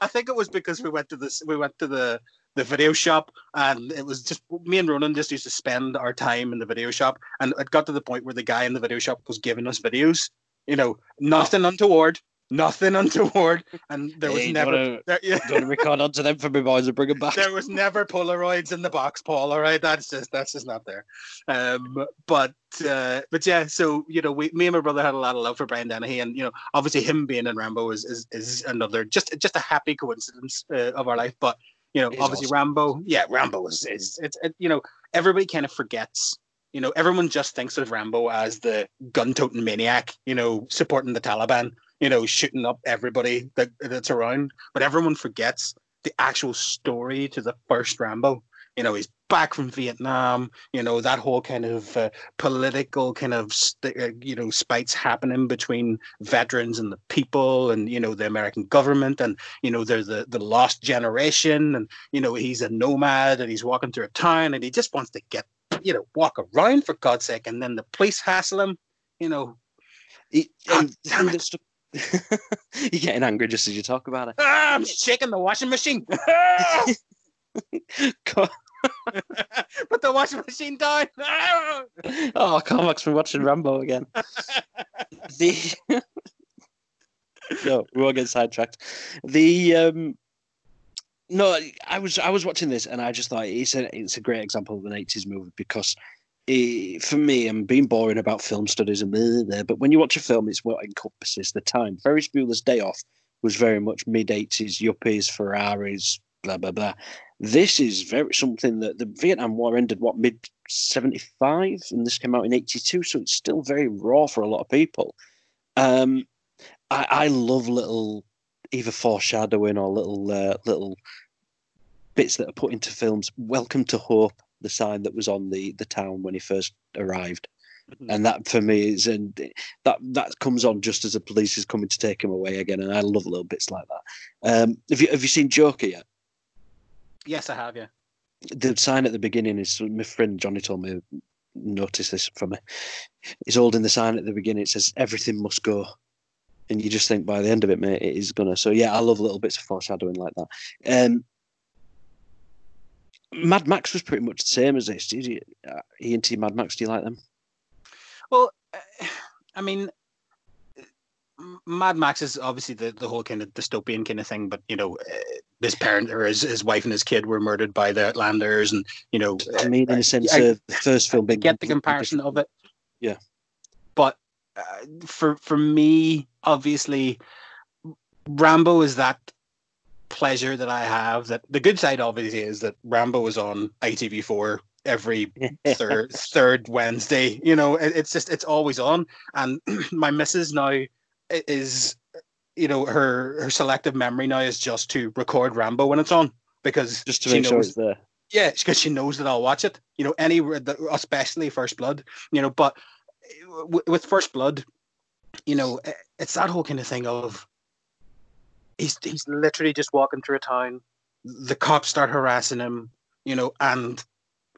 I think it was because we went to this we went to the the video shop and it was just me and Ronan just used to spend our time in the video shop and it got to the point where the guy in the video shop was giving us videos, you know, nothing untoward, nothing untoward, and there was Hey, never Don't there, yeah, to record onto them for me, boys, and bring them back. there was never Polaroids in the box, Paul. All right, that's just that's just not there. Um, but uh, but yeah, so you know, we me and my brother had a lot of love for Brian Dennehy, and you know, obviously him being in Rambo is is, is another just just a happy coincidence uh, of our life. But you know, obviously awesome. Rambo, yeah, Rambo is is it's it, you know everybody kind of forgets. You know, everyone just thinks of Rambo as the gun-toting maniac. You know, supporting the Taliban. You know, shooting up everybody that that's around. But everyone forgets the actual story to the first Rambo. You know, he's back from Vietnam. You know that whole kind of uh, political kind of st- uh, you know spites happening between veterans and the people, and you know the American government, and you know they're the the lost generation, and you know he's a nomad and he's walking through a town and he just wants to get you know walk around for God's sake, and then the police hassle him. You know, He- God and the damn thing it. that stuck- You're getting angry just as you talk about it. ah, I'm shaking the washing machine. *laughs* Co- *laughs* Put the washing machine down. Ah! oh, Cormac's been watching Rambo again. *laughs* the no, we won't get sidetracked. The um, no, I was I was watching this and I just thought it's a it's a great example of an eighties movie because for me, I'm being boring about film studies and blah, but when you watch a film, it's what encompasses the time. Ferris Bueller's Day Off was very much mid eighties yuppies, Ferraris, blah blah blah. This is very something that the Vietnam War ended what mid seventy five, and this came out in eighty two, so it's still very raw for a lot of people. Um, I, I love little either foreshadowing or little uh, little bits that are put into films. Welcome to Hope, the sign that was on the the town when he first arrived, Mhm. and that for me is and that that comes on just as the police is coming to take him away again, and I love little bits like that. Um, have you have you seen Joker yet? Yes, I have. Yeah. the sign at the beginning is my friend Johnny told me notice this from me. He's holding the sign at the beginning. It says everything must go, and you just think by the end of it, mate, it is gonna. So yeah, I love little bits of foreshadowing like that. Um, Mad Max was pretty much the same as this. Did you, uh, Mad Max? Do you like them? Well, uh, I mean, Mad Max is obviously the, the whole kind of dystopian kind of thing, but you know, uh, his parent or his, his wife and his kid were murdered by the Outlanders, and you know, I mean, in a sense, I- uh, the first film. Being get the comparison of it. Yeah. But uh, for for me, obviously, Rambo is that pleasure that I have. That the good side obviously is that Rambo is on ITV4 every *laughs* third third Wednesday. You know, it, it's just it's always on. And *clears throat* my missus now is, you know, her her selective memory now is just to record Rambo when it's on because just to she make sure knows it's there. yeah, because she knows that I'll watch it. You know, any especially First Blood. You know, but eh, with First Blood, you know, eh, it's that whole kind of thing of he's he's literally just walking through a town. The cops start harassing him. You know, and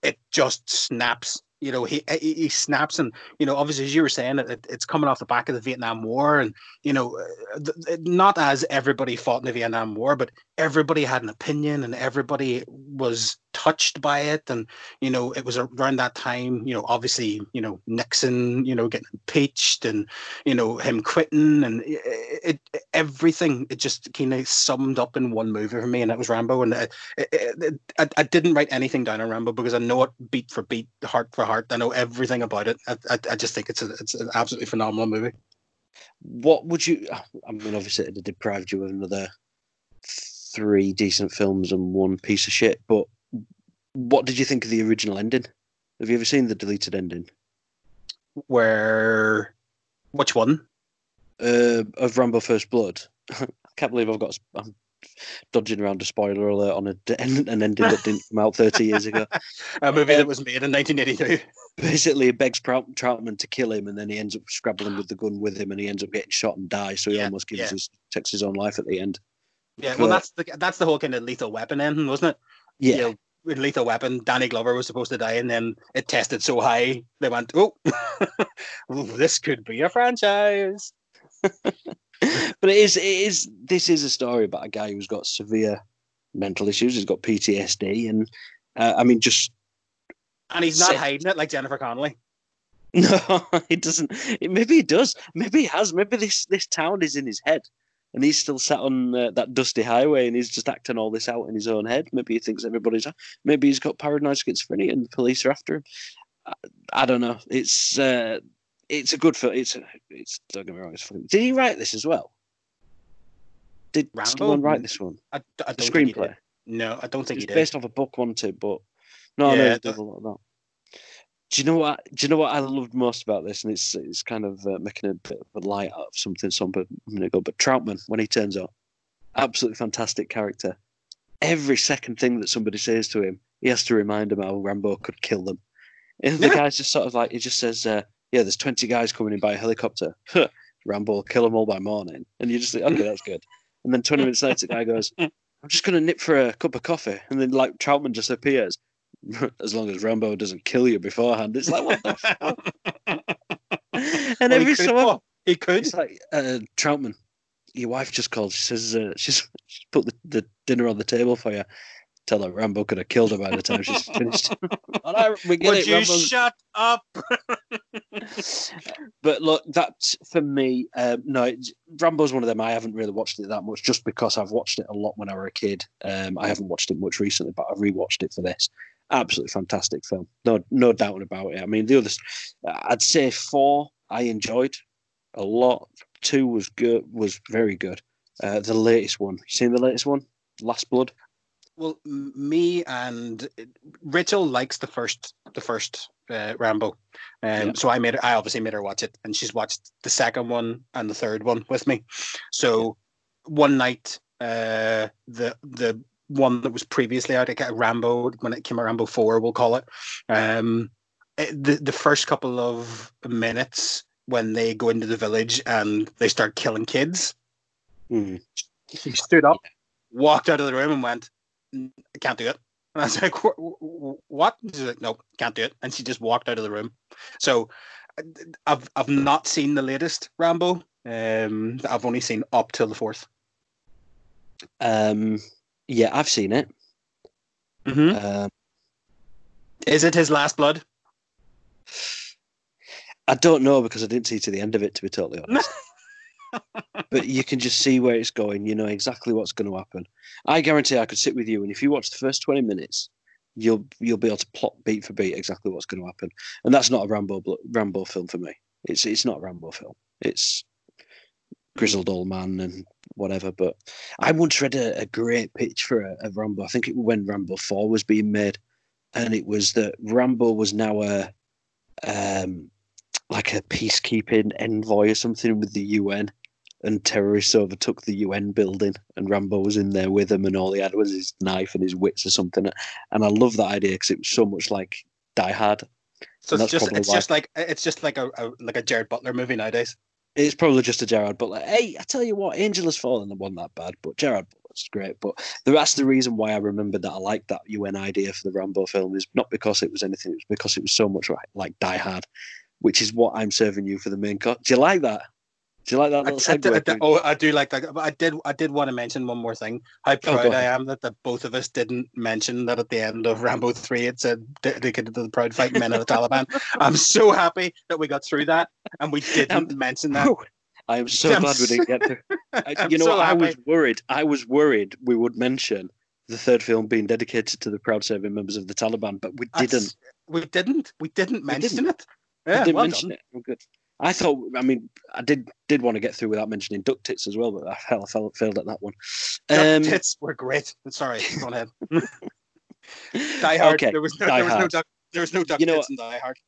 it just snaps. You know, he he, he snaps, and you know, obviously, as you were saying, it, it's coming off the back of the Vietnam War, and you know, uh, not as everybody fought in the Vietnam War, but everybody had an opinion, and everybody was touched by it, and you know, it was around that time. You know, obviously, you know, Nixon, you know, getting impeached, and you know, him quitting, and it, it everything. It just kind of summed up in one movie for me, and it was Rambo. And uh, it, it, it, I, I didn't write anything down on Rambo because I know it beat for beat, heart for heart. I know everything about it. I, I, I just think it's a, it's an absolutely phenomenal movie. What would you? I mean, obviously, it deprived you of another three decent films and one piece of shit. But what did you think of the original ending? Have you ever seen the deleted ending Where, which one? uh, of Rambo: First Blood? *laughs* I can't believe I've got. I'm dodging around a spoiler alert on a, *laughs* an ending that didn't come out 30 years ago. *laughs* A movie that was made in 1982. Basically, it begs Trout, Trautman to kill him, and then he ends up scrabbling with the gun with him, and he ends up getting shot and dies. So he Yeah, almost gives yeah. his takes his own life at the end. Yeah, well, that's the that's the whole kind of lethal weapon ending, wasn't it? Yeah, You know, with lethal weapon, Danny Glover was supposed to die, and then it tested so high they went, "Oh, *laughs* this could be a franchise." *laughs* but it is it is this is a story about a guy who's got severe mental issues. He's got PTSD, and uh, I mean, just And he's not Sick. hiding it like Jennifer Connelly. *laughs* no, he doesn't. It, maybe he does. Maybe he has. Maybe this this town is in his head, and he's still sat on uh, that dusty highway, and he's just acting all this out in his own head. Maybe he thinks everybody's. Maybe he's got paranoid schizophrenia, and the police are after him. I, I don't know. It's uh, it's a good film. It's a, it's don't get me wrong. It's fucking, did he write this as well? Did Rambo? someone write this one? I, I The don't think he did. screenplay. No, I don't think It's he did. based off a book, wasn't it? But no, Yeah, no, the- a lot of that. Do you know what? Do you know what I loved most about this? And it's it's kind of uh, making a bit of a light out of something some a minute ago. But Trautman, when he turns up, absolutely fantastic character. Every second thing that somebody says to him, he has to remind them how Rambo could kill them. And the Yeah. *laughs* guy's just sort of like he just says, uh, "Yeah, there's 20 guys coming in by a helicopter. Rambo will kill them all by morning." And you just think, "Okay, that's good." And then 20 minutes later, the guy goes, *laughs* I'm just going to nip for a cup of coffee. And then, like, Trautman just appears. *laughs* As long as Rambo doesn't kill you beforehand. It's like, what the fuck? *laughs* and Well, every could- so often, he could. it's like, uh, Trautman, your wife just called. She says uh, *laughs* she's, she's put the, the dinner on the table for you. Tell her Rambo could have killed her by the time she's finished. All right, we get Would it. you Rambo's shut up? but look, that's for me. Um, no, it's- Rambo's one of them. I haven't really watched it that much, just because I've watched it a lot when I was a kid. Um, I haven't watched it much recently, but I've rewatched it for this. Absolutely fantastic film. No, no doubt about it. I mean, the others, I'd say four. I enjoyed a lot. Two was good. Was very good. Uh, the latest one. You seen the latest one? Last Blood. Well, me and Rachel likes the first, the first uh, Rambo, um, Yeah. so I made her. I obviously made her watch it, and she's watched the second one and the third one with me. So one night, uh, the the one that was previously out, like uh, Rambo, when it came out, Rambo Four, we'll call it. Um, it- the the first couple of minutes when they go into the village and they start killing kids, Hmm. she stood up, walked out of the room, and went, "Mm, "I can't do it." And I was like, "Wh- wh- "What?" She's like, "No, can't do it." And she just walked out of the room. So, I've I've not seen the latest Rambo. Um, I've only seen up till the fourth. Um, yeah, I've seen it. Mm-hmm. Um, Is it his last blood? I don't know because I didn't see to the end of it. To be totally *laughs* honest. but you can just see where it's going. You know exactly what's going to happen. I guarantee I could sit with you, and if you watch the first twenty minutes, you'll you'll be able to plot beat for beat exactly what's going to happen. And that's not a Rambo Rambo film for me. It's it's not a Rambo film. It's grizzled old man and whatever. But I once read a, a great pitch for a, a Rambo. I think it was when Rambo Four was being made, and it was that Rambo was now a um like a peacekeeping envoy or something with the UN. And terrorists overtook the UN building, and Rambo was in there with them, and all he had was his knife and his wits or something. And I love that idea because it was so much like Die Hard. So And it's just it's why. just like it's just like a, a like a Jared Butler movie nowadays. It's probably just a Gerard Butler. Hey, I tell you what, Angel has fallen wasn't that bad, but Gerard Butler's great. But that's the reason why I remembered that I liked that UN idea for the Rambo film is not because it was anything, it was because it was so much like, Die Hard, which is what I'm serving you for the main course. Do you like that? Do you like that little I I did- oh, I do like that. But I did. I did want to mention one more thing. How oh, go proud I am that, that both of us didn't mention that at the end of Rambo Three it said dedicated to the proud fighting men of the Taliban. *laughs* I'm so happy that we got through that and we *laughs* didn't mention that. Whew. I am so I'm glad we didn't get to. *laughs* I- you know, so what? I was worried. I was worried we would mention the third film being dedicated to the proud serving members of the Taliban, but we That's- didn't. We didn't. We didn't We mention didn't. it. Yeah, didn't well mention done. it. I'm good. I thought. I mean, I did did want to get through without mentioning duck tits as well, but I hell, I fell, failed at that one. Duck Um, tits were great. Sorry, go ahead. *laughs* Die Hard. Okay, There was no. Die there was no duck. There was no duck You know tits in Die Hard.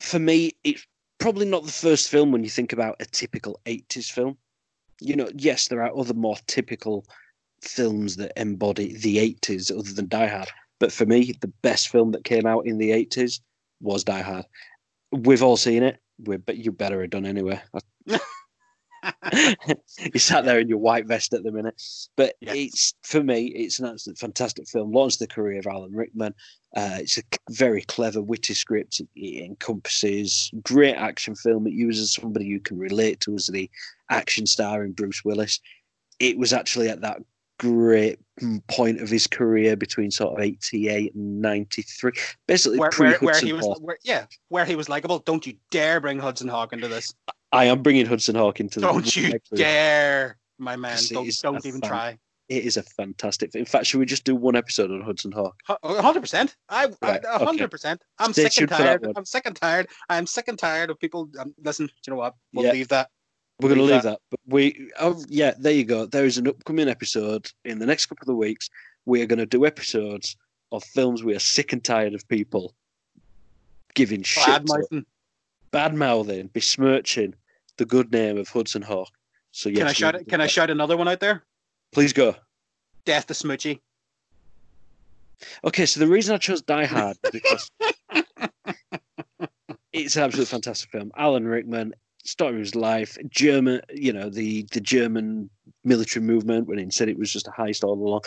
For me, it's probably not the first film when you think about a typical '80s film. You know, yes, there are other more typical films that embody the '80s other than Die Hard, but for me, the best film that came out in the '80s was Die Hard. We've all seen it. We but you better have done anyway. *laughs* *laughs* you sat there in your white vest at the minute, but Yes. it's for me, it's an absolute fantastic film. Launched the career of Alan Rickman. Uh, it's a very clever, witty script. It, it encompasses great action film. It uses somebody you can relate to as the action star in Bruce Willis. It was actually at that great point of his career between sort of 88 and 93 basically Where, where, where he was, where, yeah, where he was likable. Don't you dare bring Hudson Hawk into this. I am bringing Hudson Hawk into the Don't you dare, my man. Don't, don't even fan- try. It is a fantastic. In fact, should we just do one episode on Hudson Hawk? Hu- hundred percent. I Right, a hundred percent. I'm Stay sick and tuned for that tired. I'm sick and tired. I'm sick and tired of people. Um, listen, do you know what? We'll Yeah. leave that. We're going to Leave that. But we, oh, yeah, there you go. There is an upcoming episode in the next couple of weeks. We are going to do episodes of films we are sick and tired of people giving shit, Bad mouthing. besmirching the good name of Hudson Hawk. So yes, Can I shout? will it? do Can I shout another one out there? Please go. Death to Smoochy. Okay, so the reason I chose Die Hard is because *laughs* it's an absolutely fantastic film. Alan Rickman, story of his life, German, you know, the the German military movement when he said it was just a heist all along.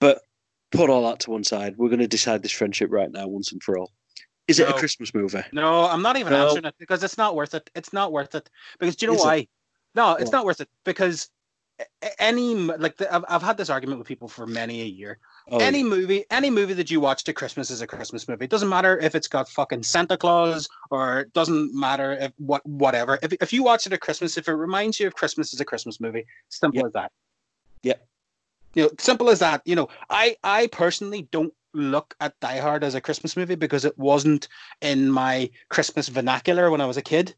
But put all that to one side. We're going to decide this friendship right now, once and for all. Is it a Christmas movie? No, I'm not even No. answering it because it's not worth it. It's not worth it because do you know Is it? why? No, it's Why? not worth it because a- a- any like the, I've, I've had this argument with people for many a year. Oh, any movie, any movie that you watch to Christmas is a Christmas movie. It doesn't matter if it's got fucking Santa Claus or it doesn't matter if what whatever. If if you watch it at Christmas, if it reminds you of Christmas, is a Christmas movie. Simple Yep. as that. Yep. You know, simple as that. You know, I I personally don't look at Die Hard as a Christmas movie because it wasn't in my Christmas vernacular when I was a kid.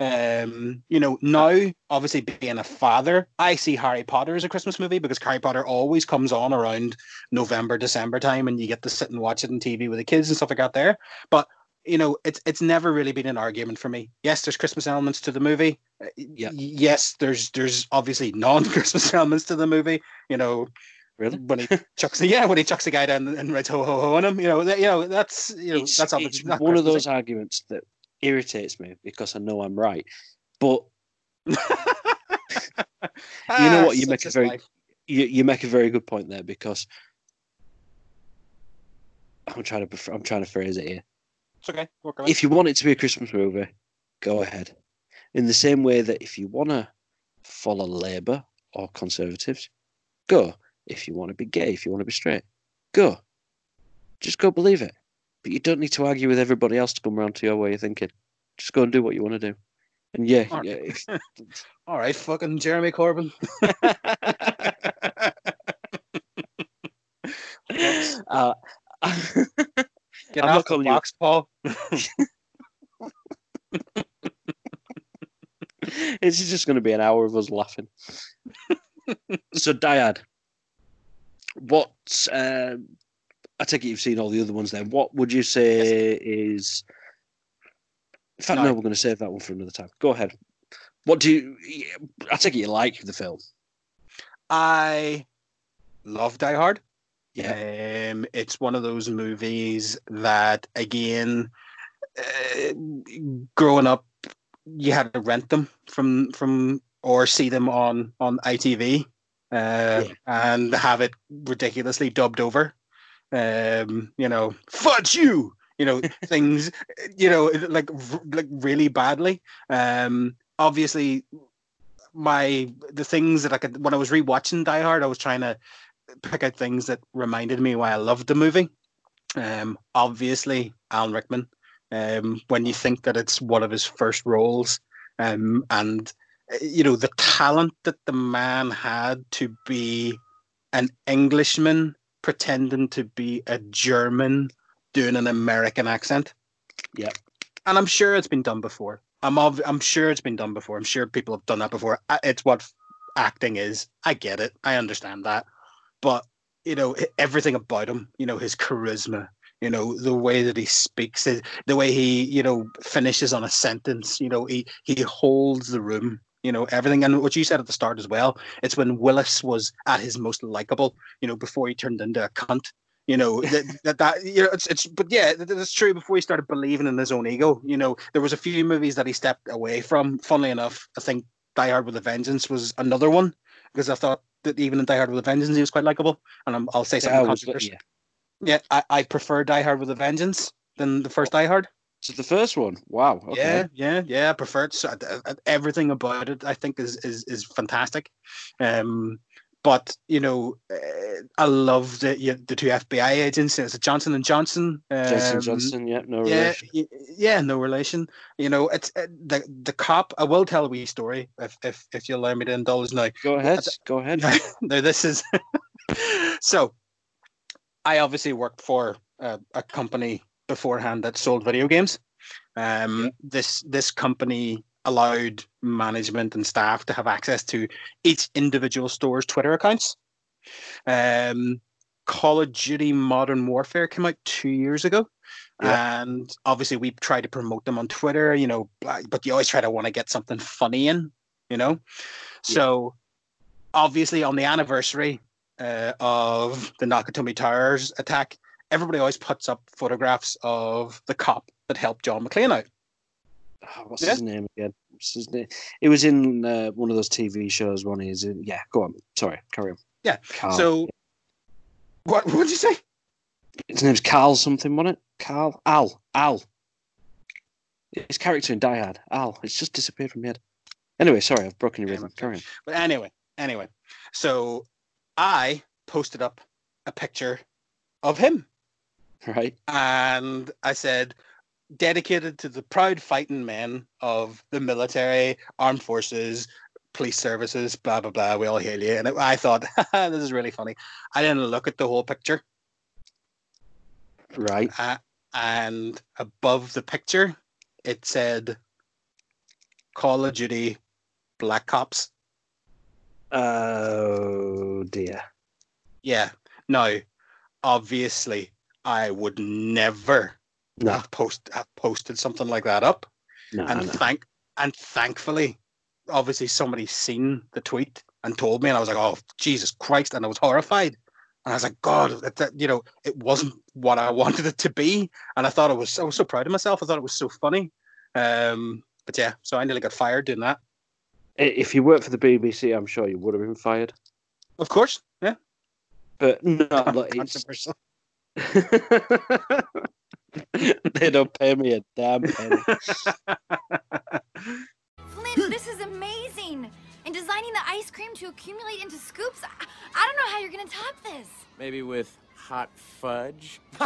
Um, you know, now obviously being a father, I see Harry Potter as a Christmas movie because Harry Potter always comes on around November, December time, and you get to sit and watch it on TV with the kids and stuff like that there. But you know, it's it's never really been an argument for me. Yes, there's Christmas elements to the movie. Uh, Yeah. Yes, there's there's obviously non-Christmas *laughs* elements to the movie. You know, really? when he *laughs* chucks the yeah when he chucks the guy down and writes ho ho ho on him. You know, that, you know that's you know It's, that's obviously one of those arguments that irritates me because I know I'm right. But *laughs* You know Ah, what, you make a very- you, you make a very good point there because I'm trying to I'm trying to phrase it here. It's okay. If you want it to be a Christmas movie, go ahead. In the same way that if you want to follow Labour or Conservatives, go. If you want to be gay, if you want to be straight, go. Just go believe it. But you don't need to argue with everybody else to come round to your way of thinking. Just go and do what you want to do. And yeah, Alright. yeah if- *laughs* *laughs* All right, fucking Jeremy Corbyn. *laughs* uh, Get I'm the calling you- box, Paul. it's just going to be an hour of us laughing. so, Dyad, what? Uh, I take it you've seen all the other ones. Then, what would you say is? In fact, No. no, we're going to save that one for another time. Go ahead. What do you? I take it you like the film. I love Die Hard. Yeah. Um, it's one of those movies that, again, uh, growing up, you had to rent them from from or see them on on ITV, uh, Yeah. and have it ridiculously dubbed over. Um, you know, fudge you. You know *laughs* things. You know, like like really badly. Um, obviously, my the things that I could when I was rewatching Die Hard, I was trying to pick out things that reminded me why I loved the movie. Um, obviously, Alan Rickman. Um, when you think that it's one of his first roles, um, and you know the talent that the man had to be an Englishman pretending to be a German doing an American accent. Yeah. and I'm sure it's been done before. I'm ob- I'm sure it's been done before. I'm sure people have done that before. It's what acting is. I get it. I understand that. But you know everything about him. You know his charisma. You know the way that he speaks. The way he you know finishes on a sentence. You know he he holds the room. You know everything. And what you said at the start as well. It's when Willis was at his most likable. You know before he turned into a cunt. You know *laughs* that, that that you know it's it's but yeah that, that's true. Before he started believing in his own ego, you know there was a few movies that he stepped away from. Funnily enough, I think Die Hard with a Vengeance was another one because I thought that even in Die Hard with a Vengeance he was quite likable. And I'm, I'll say Yeah, I something was- controversial. yeah. Yeah, I, I prefer Die Hard with a Vengeance than the first Die Hard. So the first one. Wow. Okay. Yeah, yeah, yeah. I prefer it. So, uh, uh, everything about it, I think, is is is fantastic. Um, but you know, uh, I love the yeah, the two FBI agents. It's Johnson and Johnson. Johnson um, Johnson. Yeah. No yeah, relation. y- yeah, no relation. You know, it's uh, the the cop. I will tell a wee story if if if you allow me to indulge now. Go ahead. Go ahead. *laughs* now this is *laughs* so. I obviously worked for a, a company beforehand that sold video games. Um, This this company allowed management and staff to have access to each individual store's Twitter accounts. Um, Call of Duty Modern Warfare came out two years ago. And obviously, we tried to promote them on Twitter, you know, but you always try to want to get something funny in, you know. So, obviously, on the anniversary uh, of the Nakatomi Towers attack, everybody always puts up photographs of the cop that helped John McClane out. Oh, what's Yeah. his name again? What's his name? It was in uh, one of those TV shows. One is in. Yeah. Go on. Sorry. Carry on. Yeah, Carl. So, what what did you say? his name's Carl something, wasn't it? Carl. Al. Al. His character in Die Hard. Al. It's just disappeared from my head. Anyway, sorry, I've broken your rhythm. Carry on. But anyway, anyway, so I posted up a picture of him, *laughs* Right. and I said, dedicated to the proud fighting men of the military, armed forces, police services, blah blah blah. We all hail you. And I thought, *laughs* this is really funny. I didn't look at the whole picture, Right. uh, and above the picture, it said, "Call of Duty, Black Cops." Oh dear. Yeah. Now, obviously, I would never No. have post have posted something like that up. No. and no. thank and thankfully, obviously, somebody seen the tweet and told me, and I was like, "Oh, Jesus Christ!" and I was horrified. And I was like, "God, that, that you know, it wasn't what I *laughs* wanted it to be." And I thought it was. I was so proud of myself. I thought it was so funny. Um, but yeah, so I nearly got fired doing that. If you worked for the BBC, I'm sure you would have been fired. Of course, yeah. But no, *laughs* it's. *laughs* they don't pay me a damn penny. Flynn, this is amazing. And designing the ice cream to accumulate into scoops, I, I don't know how you're gonna top this. Maybe with hot fudge? *laughs*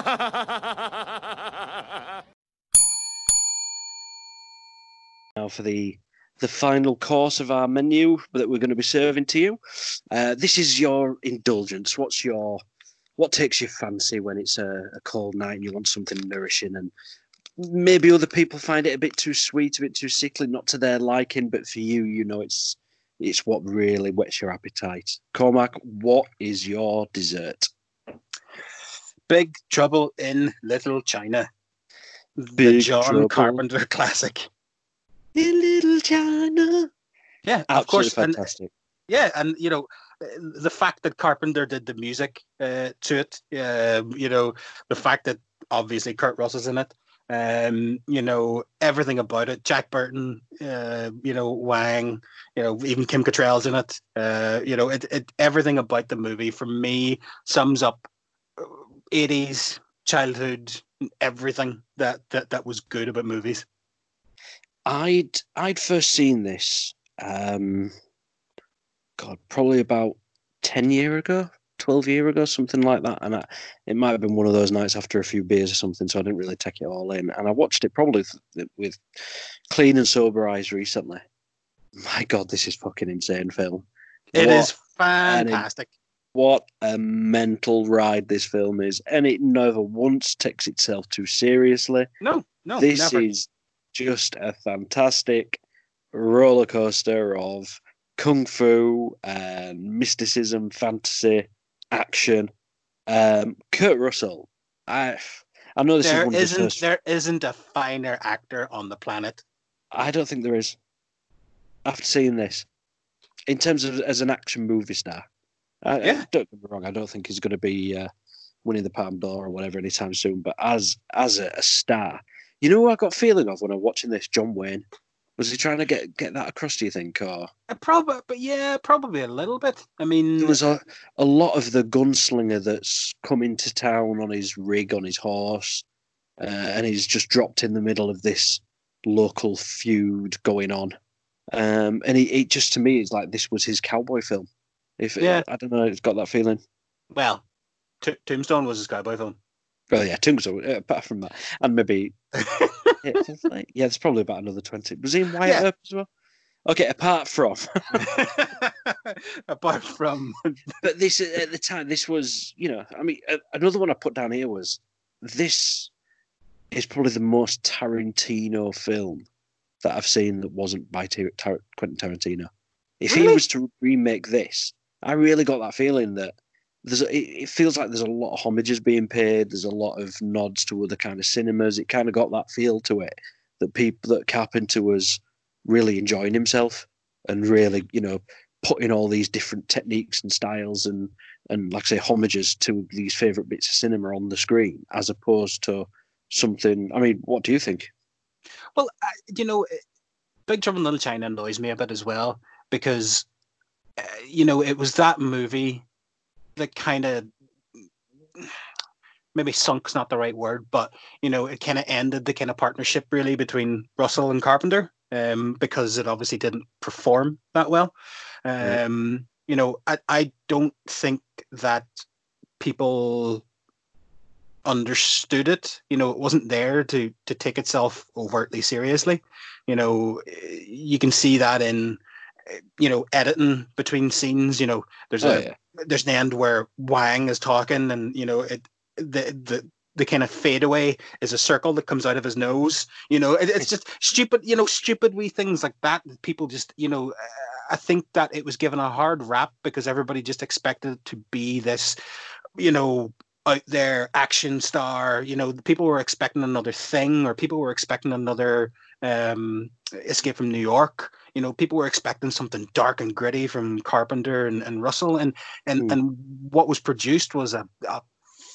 now for the the final course of our menu that we're going to be serving to you. Uh, this is your indulgence. What's your what takes your fancy when it's a, a cold night and you want something nourishing and maybe other people find it a bit too sweet, a bit too sickly, not to their liking, but for you, you know, it's it's what really whets your appetite. Cormac, what is your dessert? Big Trouble in Little China. the Big John Trouble. Carpenter *laughs* classic. In Little China. Yeah, Absolutely of course. And, fantastic. yeah, and you know, the fact that Carpenter did the music uh, to it, um, you know, the fact that obviously Kurt Russell's in it, um, you know, everything about it. Jack Burton, uh, you know, Wang, you know, even Kim Cattrall's in it. Uh, you know, it, it everything about the movie for me sums up uh, 80s childhood, everything that that that was good about movies. I'd I'd first seen this, um, God, probably about ten year ago, twelve year ago, something like that. And I, it might have been one of those nights after a few beers or something, so I didn't really take it all in. And I watched it probably th- with clean and sober eyes recently. My God, this is fucking insane film. It What is in- fantastic. what a mental ride this film is, and it never once takes itself too seriously. No, no, this never. is just a fantastic roller coaster of kung fu and mysticism, fantasy, action. Um, Kurt Russell, I I know this is there one of the isn't first. there isn't a finer actor on the planet. I don't think there is. After seeing this, in terms of as an action movie star, I, Yeah. don't get me wrong. I don't think he's going to be uh, winning the Palme d'Or or whatever anytime soon. But as as a, a star, you know who I got feeling of when I'm watching this? John Wayne. Was he trying to get get that across? Do you think? Or Probably, but yeah, probably a little bit. I mean, there was a, a lot of the gunslinger that's come into town on his rig on his horse, uh, and he's just dropped in the middle of this local feud going on. Um, and he, it just to me is like this was his cowboy film. If Yeah. I don't know, it's got that feeling. well, T- Tombstone was a cowboy film. Well, yeah, Tombstone. uh, Apart from that, and maybe *laughs* yeah, it's like- yeah, there's probably about another twenty. Was he in Wyatt Yeah. Earp as well? Okay, apart from, *laughs* *laughs* Apart from, but this at the time, this was you know, I mean, another one I put down here was this is probably the most Tarantino film that I've seen that wasn't by Tar- Tar- Quentin Tarantino. If he was to remake this, I really got that feeling that there's a, it, feels like there's a lot of homages being paid. There's a lot of nods to other kind of cinemas. It kind of got that feel to it that people that Carpenter was really enjoying himself and really, you know, putting all these different techniques and styles and and like I say homages to these favorite bits of cinema on the screen as opposed to something. I mean, what do you think? well, I, you know, Big Trouble in Little China annoys me a bit as well because, uh, you know, it was that movie that kind of maybe sunk's not the right word, but you know, it kind of ended the kind of partnership really between Russell and Carpenter, um, because it obviously didn't perform that well. Um, you know, I I don't think that people understood it. You know, it wasn't there to to take itself overtly seriously. You know, you can see that in you know editing between scenes. You know, there's Oh, a yeah. there's an end where Wang is talking, and you know it the the the kind of fadeaway is a circle that comes out of his nose. You know, it, it's just stupid. You know, stupid wee things like that. People just you know. uh, I think that it was given a hard rap because everybody just expected it to be this, you know, out there action star. You know, people were expecting another thing, or people were expecting another um, Escape from New York. You know, people were expecting something dark and gritty from Carpenter and, and Russell, and and Hmm. and what was produced was a, a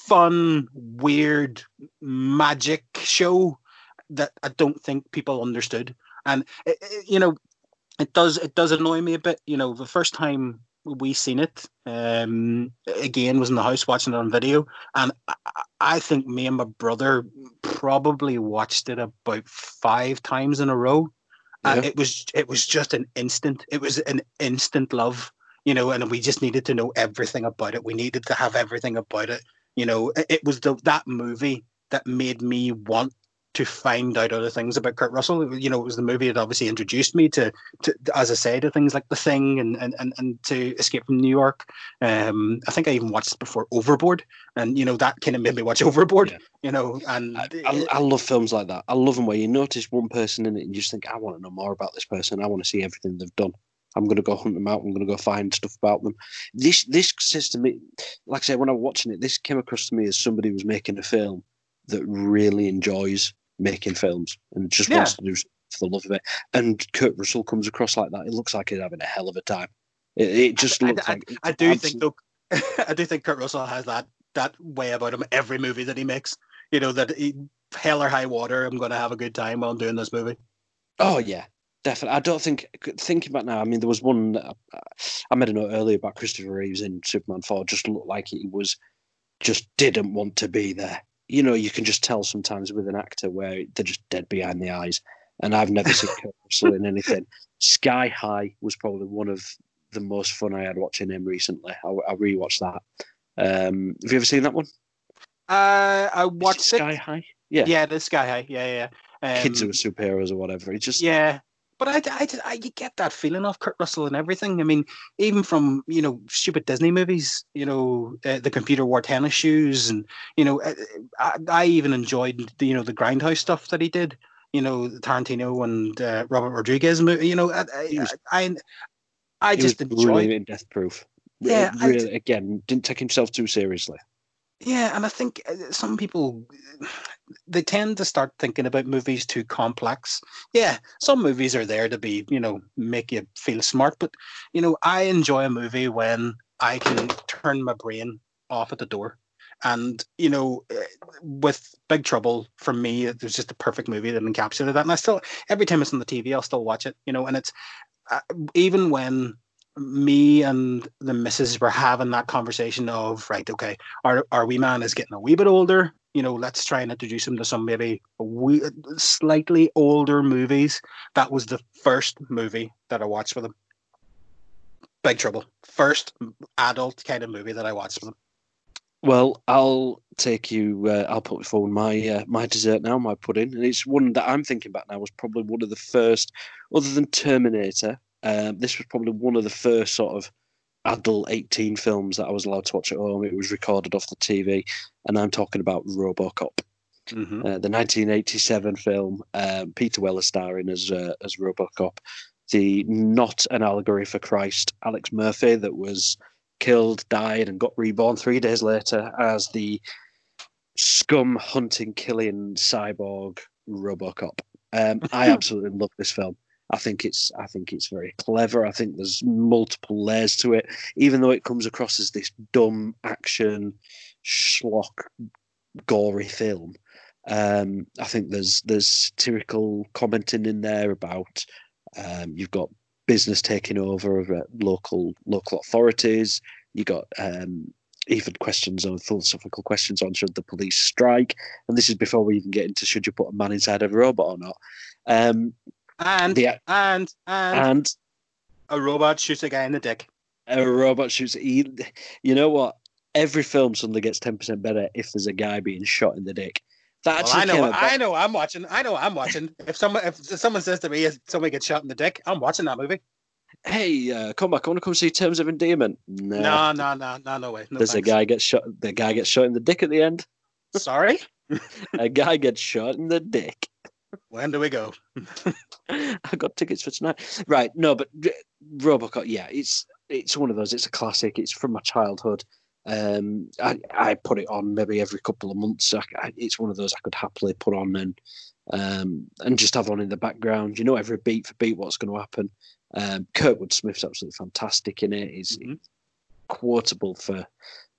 fun, weird magic show that I don't think people understood. And it, it- you know, it does it does annoy me a bit. You know, the first time we seen it, um, again was in the house watching it on video, and I- I think me and my brother probably watched it about five times in a row. And Yeah. it was it was just an instant. It was an instant love, you know, and we just needed to know everything about it. We needed to have everything about it. You know, it, it was the, that movie that made me want to find out other things about Kurt Russell. You know, it was the movie that obviously introduced me to, to as I say, to things like The Thing and and, and, and to Escape from New York. Um, I think I even watched before Overboard, and you know that kind of made me watch Overboard. Yeah. You know, and I, I, I love films like that. I love them where you notice one person in it and you just think, I want to know more about this person. I want to see everything they've done. I'm going to go hunt them out. I'm going to go find stuff about them. This this system, like I said, when I was watching it, this came across to me as somebody was making a film that really enjoys making films and just Yeah. wants to do for the love of it. And Kurt Russell comes across like that. It looks like he's having a hell of a time. It, it just I- looks I, like I do think though, *laughs* I do think Kurt Russell has that that way about him. Every movie that he makes, you know, that he, hell or high water, I'm going to have a good time while I'm doing this movie. Oh yeah, definitely. I don't think thinking about now. I mean, there was one I, I made a note earlier about Christopher Reeves in Superman Four. Just looked like he was just didn't want to be there. You know, you can just tell sometimes with an actor where they're just dead behind the eyes. And I've never seen Kurt *laughs* Russell in anything. Sky High was probably one of the most fun I had watching him recently. I, I rewatched that. Um, have you ever seen that one? Uh, I watched Sky it. High. Yeah. Yeah, the Sky High. Yeah, yeah. Um, Kids who are superheroes or whatever. It just Yeah, but I, I, I, you get that feeling of Kurt Russell and everything. I mean, even from you know stupid Disney movies, you know, uh, the computer wore tennis shoes, and you know, uh, I, I even enjoyed the you know the Grindhouse stuff that he did. You know, Tarantino and uh, Robert Rodriguez movie. You know, I, I, I, I just enjoyed. in Death Proof. Yeah, really. again, didn't take himself too seriously. Yeah, and I think uh, some people *sighs* they tend to start thinking about movies too complex. Yeah, some movies are there to be, you know, make you feel smart, but you know, I enjoy a movie when I can turn my brain off at the door. And you know, uh, with Big Trouble for me, it was just a perfect movie that encapsulated that. And I still, every time it's on the TV, I'll still watch it. You know, and it's uh, even when me and the missus were having that conversation of right, okay, our our wee man is getting a wee bit older. You know, let's try and introduce him to some maybe wee, slightly older movies. That was the first movie that I watched with him. Big Trouble, first adult kind of movie that I watched with him. Well, I'll take you. Uh, I'll put forward my uh, my dessert now, my pudding, and it's one that I'm thinking about now. Was probably one of the first, other than Terminator. Um, this was probably one of the first sort of adult 18 films that I was allowed to watch at home. It was recorded off the TV, and I'm talking about RoboCop, Mm-hmm. uh, the 1987 film. Um, Peter Weller starring as uh, as RoboCop, the not an allegory for Christ, Alex Murphy, that was killed, died, and got reborn three days later as the scum hunting, killing cyborg RoboCop. Um, I *laughs* absolutely love this film. I think it's I think it's very clever. I think there's multiple layers to it, even though it comes across as this dumb action schlock, gory film. Um, I think there's there's satirical commenting in there about um, you've got business taking over of uh, local local authorities. You got um, even questions on philosophical questions on should the police strike, and this is before we even get into should you put a man inside of a robot or not. Um, And the, and and and a robot shoots a guy in the dick. a robot shoots. He, you know what? Every film suddenly gets ten percent better if there's a guy being shot in the dick. That Well, I know, I know, I'm watching. I know, I'm watching. *laughs* If someone, if someone says to me, "If "Somebody gets shot in the dick," I'm watching that movie. Hey, uh, come back! I want to come see Terms of Endearment. No, No, no, no, no, no way. No there's thanks. a guy gets shot. The guy gets shot in the dick at the end. Sorry. *laughs* a guy gets shot in the dick. When do we go? *laughs* I got tickets for tonight. Right, no, but Robocop, yeah, it's it's one of those. It's a classic. It's from my childhood. Um, I I put it on maybe every couple of months. I, I, it's one of those I could happily put on and um and just have on in the background. You know, every beat for beat, what's going to happen. Um, Kurtwood Smith's absolutely fantastic in it. He's Mhm. quotable for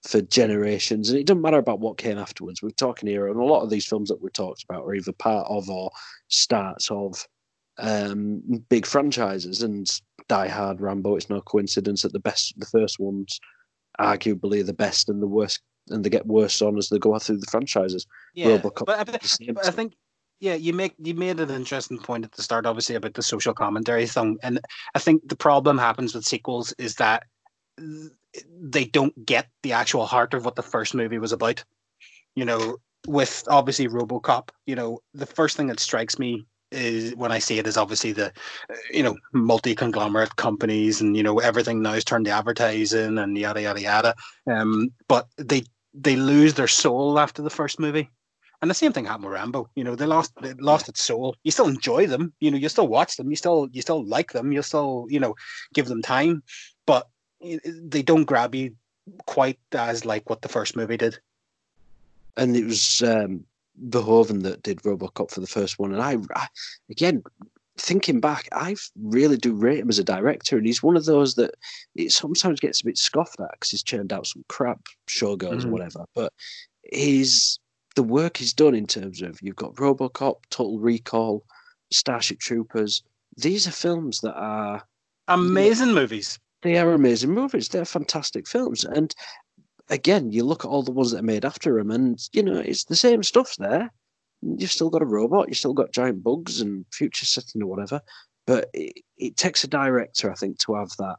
for generations, and it doesn't matter about what came afterwards. We're talking here, and a lot of these films that we talked about are either part of or starts of um, big franchises. And Die Hard, Rambo, it's no coincidence that the best, the first ones, arguably the best and the worst, and they get worse on as they go through the franchises. Yeah, Robocop but I, but I think yeah, you make you made an interesting point at the start, obviously about the social commentary thing, and I think the problem happens with sequels is that th- they don't get the actual heart of what the first movie was about. You know, with obviously RoboCop, you know, the first thing that strikes me is when I see it is obviously the, you know, multi conglomerate companies and you know everything now is turned to advertising and yada yada yada. Um, but they they lose their soul after the first movie. And the same thing happened with Rambo. You know, they lost they lost its soul. You still enjoy them. You know, you still watch them. You still you still like them. You still you know give them time, but they don't grab you quite as like what the first movie did. And it was um, Verhoeven that did RoboCop for the first one, and I, I again thinking back, I really do rate him as a director, and he's one of those that it sometimes gets a bit scoffed at because he's churned out some crap showgirls mm-hmm. or whatever. But he's the work he's done in terms of you've got RoboCop, Total Recall, Starship Troopers. These are films that are amazing you know, movies. They are amazing movies. They're fantastic films, and again, you look at all the ones that are made after him, and you know it's the same stuff there. You've still got a robot, you've still got giant bugs and future setting or whatever. But it, it takes a director, I think, to have that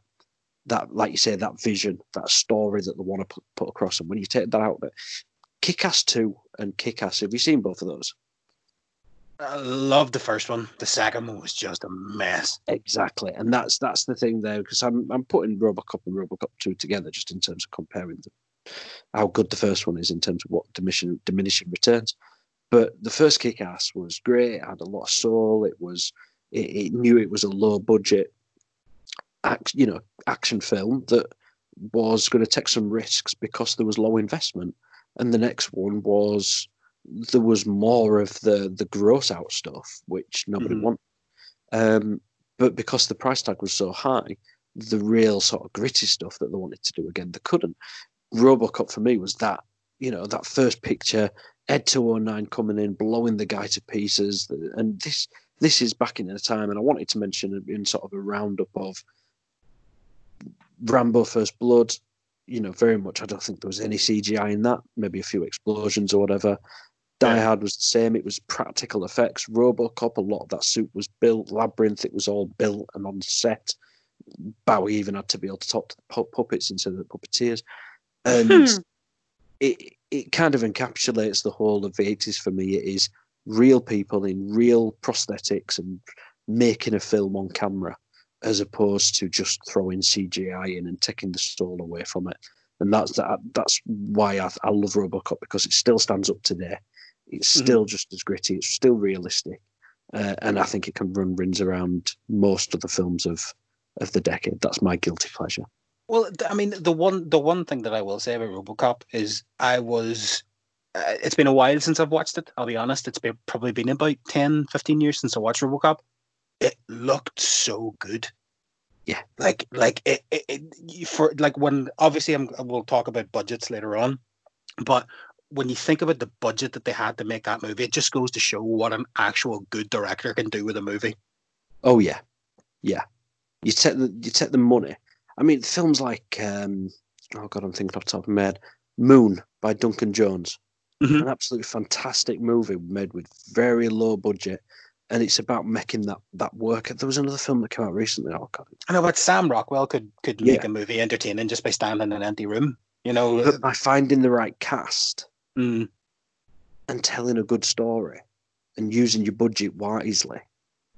that, like you say, that vision, that story that they want to put, put across. And when you take that out Kick Ass 2 and Kick Ass, have you seen both of those? I love the first one. The second one was just a mess. Exactly, and that's that's the thing there because I'm I'm putting RoboCop and RoboCop two together just in terms of comparing them, how good the first one is in terms of what diminishing diminishing returns. But the first Kick Ass was great. It had a lot of soul. It was it, it knew it was a low budget, act, you know, action film that was going to take some risks because there was low investment. And the next one was there was more of the the gross out stuff, which nobody mm-hmm. wanted. Um, but because the price tag was so high, the real sort of gritty stuff that they wanted to do again, they couldn't. Robocop for me was that, you know, that first picture, Ed 209 coming in, blowing the guy to pieces. And this this is back in the time, and I wanted to mention in sort of a roundup of Rambo First Blood. You know, very much. I don't think there was any CGI in that. Maybe a few explosions or whatever. Die Hard was the same. It was practical effects. RoboCop, a lot of that suit was built. Labyrinth, it was all built and on set. Bowie even had to be able to talk to the puppets instead of the puppeteers, and hmm. *laughs* it it kind of encapsulates the whole of the eighties for me. It is real people in real prosthetics and making a film on camera, as opposed to just throwing CGI in and taking the soul away from it. And that's that. That's why I, I love RoboCop because it still stands up today. It's mm-hmm. still just as gritty. It's still realistic, uh, and I think it can run rings around most of the films of of the decade. That's my guilty pleasure. Well, I mean, the one the one thing that I will say about RoboCop is I was. Uh, it's been a while since I've watched it. I'll be honest. It's been probably been about 10, 15 years since I watched RoboCop. It looked so good. Yeah, like like it, it, it for like when obviously I'm we'll talk about budgets later on, but when you think about the budget that they had to make that movie, it just goes to show what an actual good director can do with a movie. Oh yeah, yeah. You take the you take the money. I mean, films like um, oh god, I'm thinking off the top of my head. Moon by Duncan Jones, mm-hmm. an absolutely fantastic movie made with very low budget, and it's about making that that work. There was another film that came out recently. Oh god, I know, but Sam Rockwell could could make yeah. a movie entertaining just by standing in an empty room. You know, but by finding the right cast mm. and telling a good story and using your budget wisely.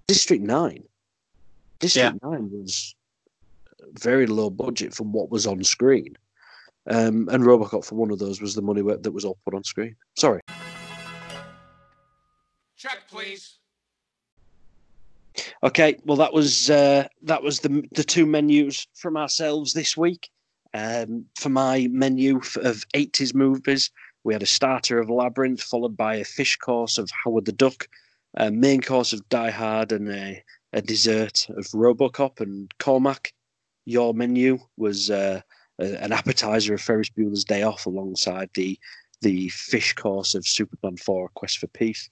District Nine. District yeah. Nine was very low budget from what was on screen. Um, and Robocop for one of those was the money that was all put on screen. Sorry. Check, please. Okay, well that was uh, that was the the two menus from ourselves this week. Um, for my menu of 80s movies, we had a starter of Labyrinth, followed by a fish course of Howard the Duck, a main course of Die Hard, and a, a dessert of Robocop and Cormac. Your menu was uh, a, an appetizer of Ferris Bueller's Day Off, alongside the the fish course of Superman 4 Quest for Peace,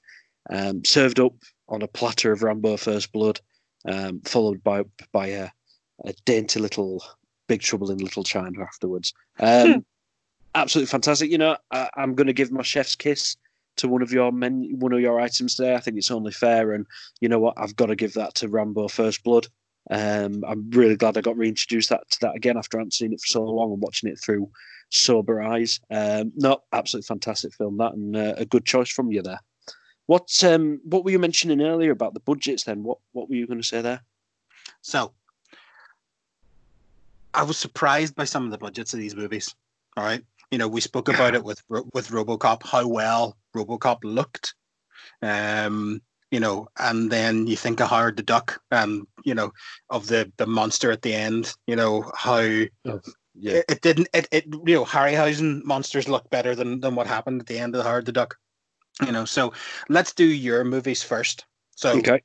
um, served up on a platter of Rambo First Blood, um, followed by by a, a dainty little Big Trouble in Little China afterwards. Um. *laughs* absolutely fantastic. You know, I, am going to give my chef's kiss to one of your men, one of your items today. I think it's only fair, and you know what, I've got to give that to Rambo First Blood. Um, I'm really glad I got reintroduced that to that again after I hadn't seen it for so long and watching it through sober eyes. Um, no, absolutely fantastic film that, and uh, a good choice from you there. What um, what were you mentioning earlier about the budgets? Then what what were you going to say there? So, I was surprised by some of the budgets of these movies. All right, you know, we spoke about it with with RoboCop, how well RoboCop looked. Um, you know, and then you think of Howard the Duck, and you know, of the the monster at the end. You know how Yeah, it, it didn't. It, it you know Harryhausen monsters look better than than what happened at the end of Howard the Duck. You know, so let's do your movies first. So okay.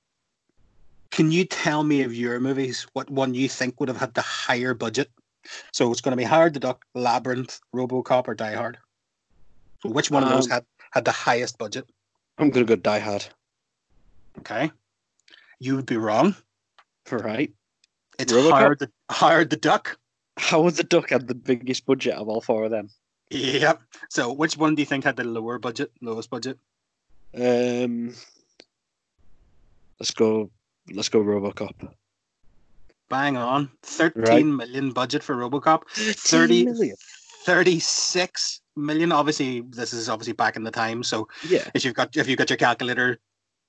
can you tell me of your movies what one you think would have had the higher budget? So it's going to be Howard the Duck, Labyrinth, RoboCop, or Die Hard. So which one of those Um, had had the highest budget? I'm going to go Die Hard. Okay, you would be wrong. Right. It's RoboCop? Howard the Howard the Duck. Howard the Duck had the biggest budget of all four of them. Yep. So which one do you think had the lower budget, lowest budget? Um, let's go. Let's go RoboCop. Bang on. thirteen million Right. budget for RoboCop. 30 30 million. 36 million. Obviously, this is obviously back in the time. So Yeah. if you've got if you've got your calculator,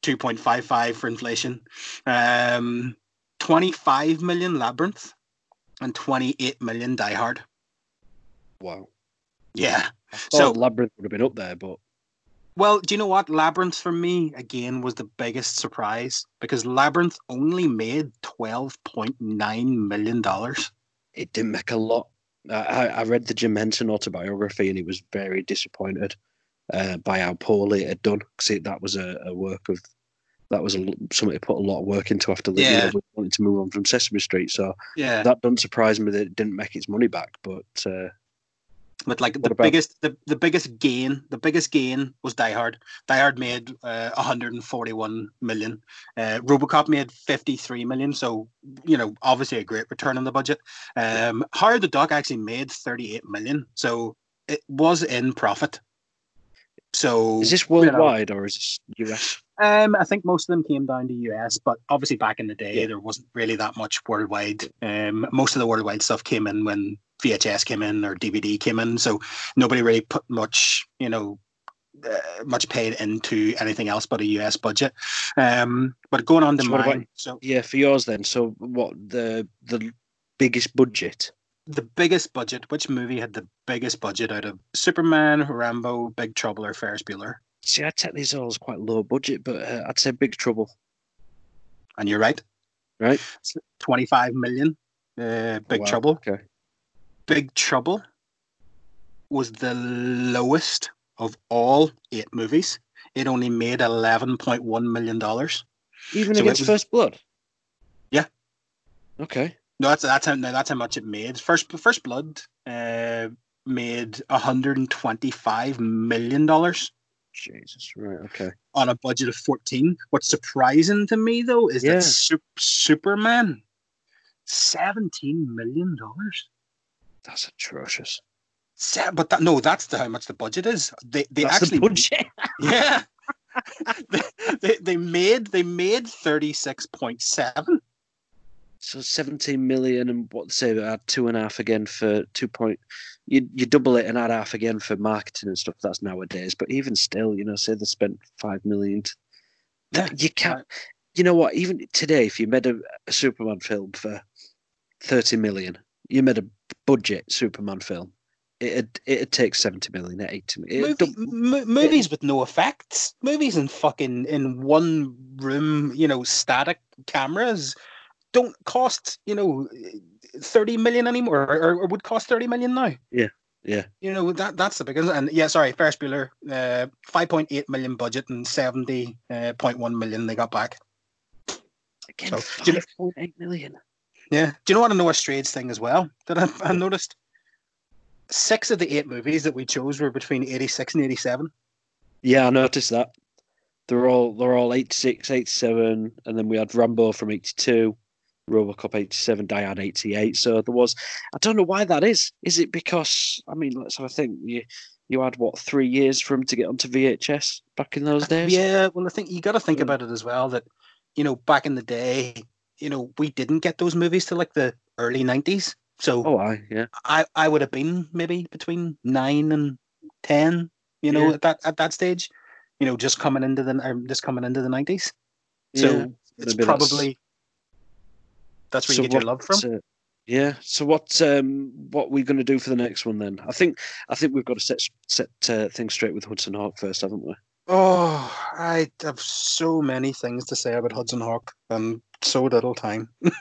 2.55 for inflation. Um 25 million Labyrinth and 28 million Die Hard. Wow. Yeah. So Labyrinth would have been up there, but well, do you know what? Labyrinth for me again was the biggest surprise because Labyrinth only made 12.9 million dollars. it didn't make a lot. I, I read the Jim Henson autobiography and he was very disappointed uh, by how poorly it had done. Because that was a, a work of that was a, something to put a lot of work into after you Yeah. wanted to move on from Sesame Street. So Yeah. that doesn't surprise me that it didn't make its money back. But uh, But like What the about- biggest, the, the biggest gain, the biggest gain was Die Hard. Die Hard made uh, 141 million. Uh, RoboCop made 53 million. So you know, obviously a great return on the budget. Um, Howard the Duck actually made 38 million. So it was in profit. So is this you know, worldwide or is this US? um, I think most of them came down to US, but obviously back in the day Yeah. there wasn't really that much worldwide. Um, most of the worldwide stuff came in when VHS came in or DVD came in, so nobody really put much, you know, uh, much paid into anything else but a US budget. Um, but going on to So what about- so Yeah, for yours then. So what the the biggest budget? the biggest budget, which movie had the biggest budget out of Superman, Rambo, Big Trouble, or Ferris Bueller? See, I take these all as quite low budget, but uh, I'd say Big Trouble. And you're right, Right? 25 million. Uh, Big Wow, Trouble. Okay. Big Trouble was the lowest of all eight movies. It only made eleven point one million dollars. Even So against was- First Blood. Yeah. Okay. No, that's that's how no, that's how much it made. First First Blood uh, made hundred and twenty five million dollars Jesus. Right. Okay. on a budget of fourteen. What's surprising to me though is Yeah. that Sup- Superman seventeen million dollars. That's atrocious. Se- but that, no, that's the, how much the budget is. They they That's actually the budget. *laughs* Yeah. *laughs* they, they, they made they made 36.7 so 17 million and what say add two and a half again for two point you you double it and add half again for marketing and stuff that's nowadays but even still you know say they spent five million t- Yeah, you can't you know what even today if you made a, a superman film for 30 million you made a budget superman film it'd it'd take 70 million at 80 million Movie, m- movies with no effects. Movies in fucking in one room you know static cameras don't cost you know 30 million anymore or, or would cost 30 million now. Yeah, yeah. you know that that's the biggest and yeah sorry Ferris Bueller uh 5.8 million budget and 70.1 million they got back. Again So, do 5.8 million Yeah. Do you know what a Noah Strayed's thing as well that I, I noticed? Six of the eight movies that we chose were between 86 and 87. Yeah, I noticed that. They're all they're all 86, 87, and then we had Rambo from 82, Robocop 87, Die Hard 88. So there was I don't know why that is. Is it because I mean, let's have a think. You you had what three years for him to get onto VHS back in those days? Yeah, well, I think you got to think about it as well that, you know, back in the day, you know, we didn't get those movies till like the early 90s. So Oh, I yeah. I, I would have been maybe between nine and ten, you know, Yeah. at that at that stage, you know, just coming into the um, just coming into the nineties. So Yeah. it's probably that's where So you get your what, love from. uh, yeah. So what um what we going to do for the next one then? I think I think we've got to set set uh, things straight with Hudson Hawk first, haven't we? Oh, I have so many things to say about Hudson Hawk and so little time. *laughs*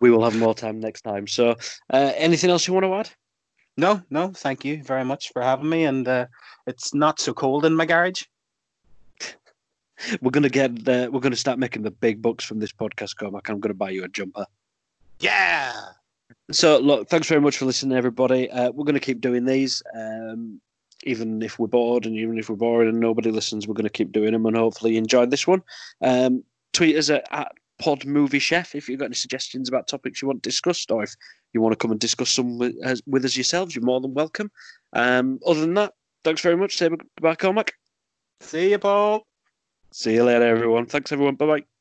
We will have more time next time. So, uh, anything else you want to add? No, no, thank you very much for having me. And uh, it's not so cold in my garage. *laughs* We're gonna get uh, we're gonna start making the big bucks from this podcast, Cormac. I'm gonna buy you a jumper. Yeah. So, look, thanks very much for listening, everybody. Uh, we're gonna keep doing these, um, even if we're bored, and even if we're bored and nobody listens, we're gonna keep doing them, and hopefully you enjoyed this one. Um, tweet us at, at Pod Movie Chef if you've got any suggestions about topics you want discussed, or if you want to come and discuss some with, as, with us yourselves, you're more than welcome. Um, other than that, thanks very much. Say goodbye, Cormac. See you, Paul. See you later, everyone. Thanks, everyone. Bye bye.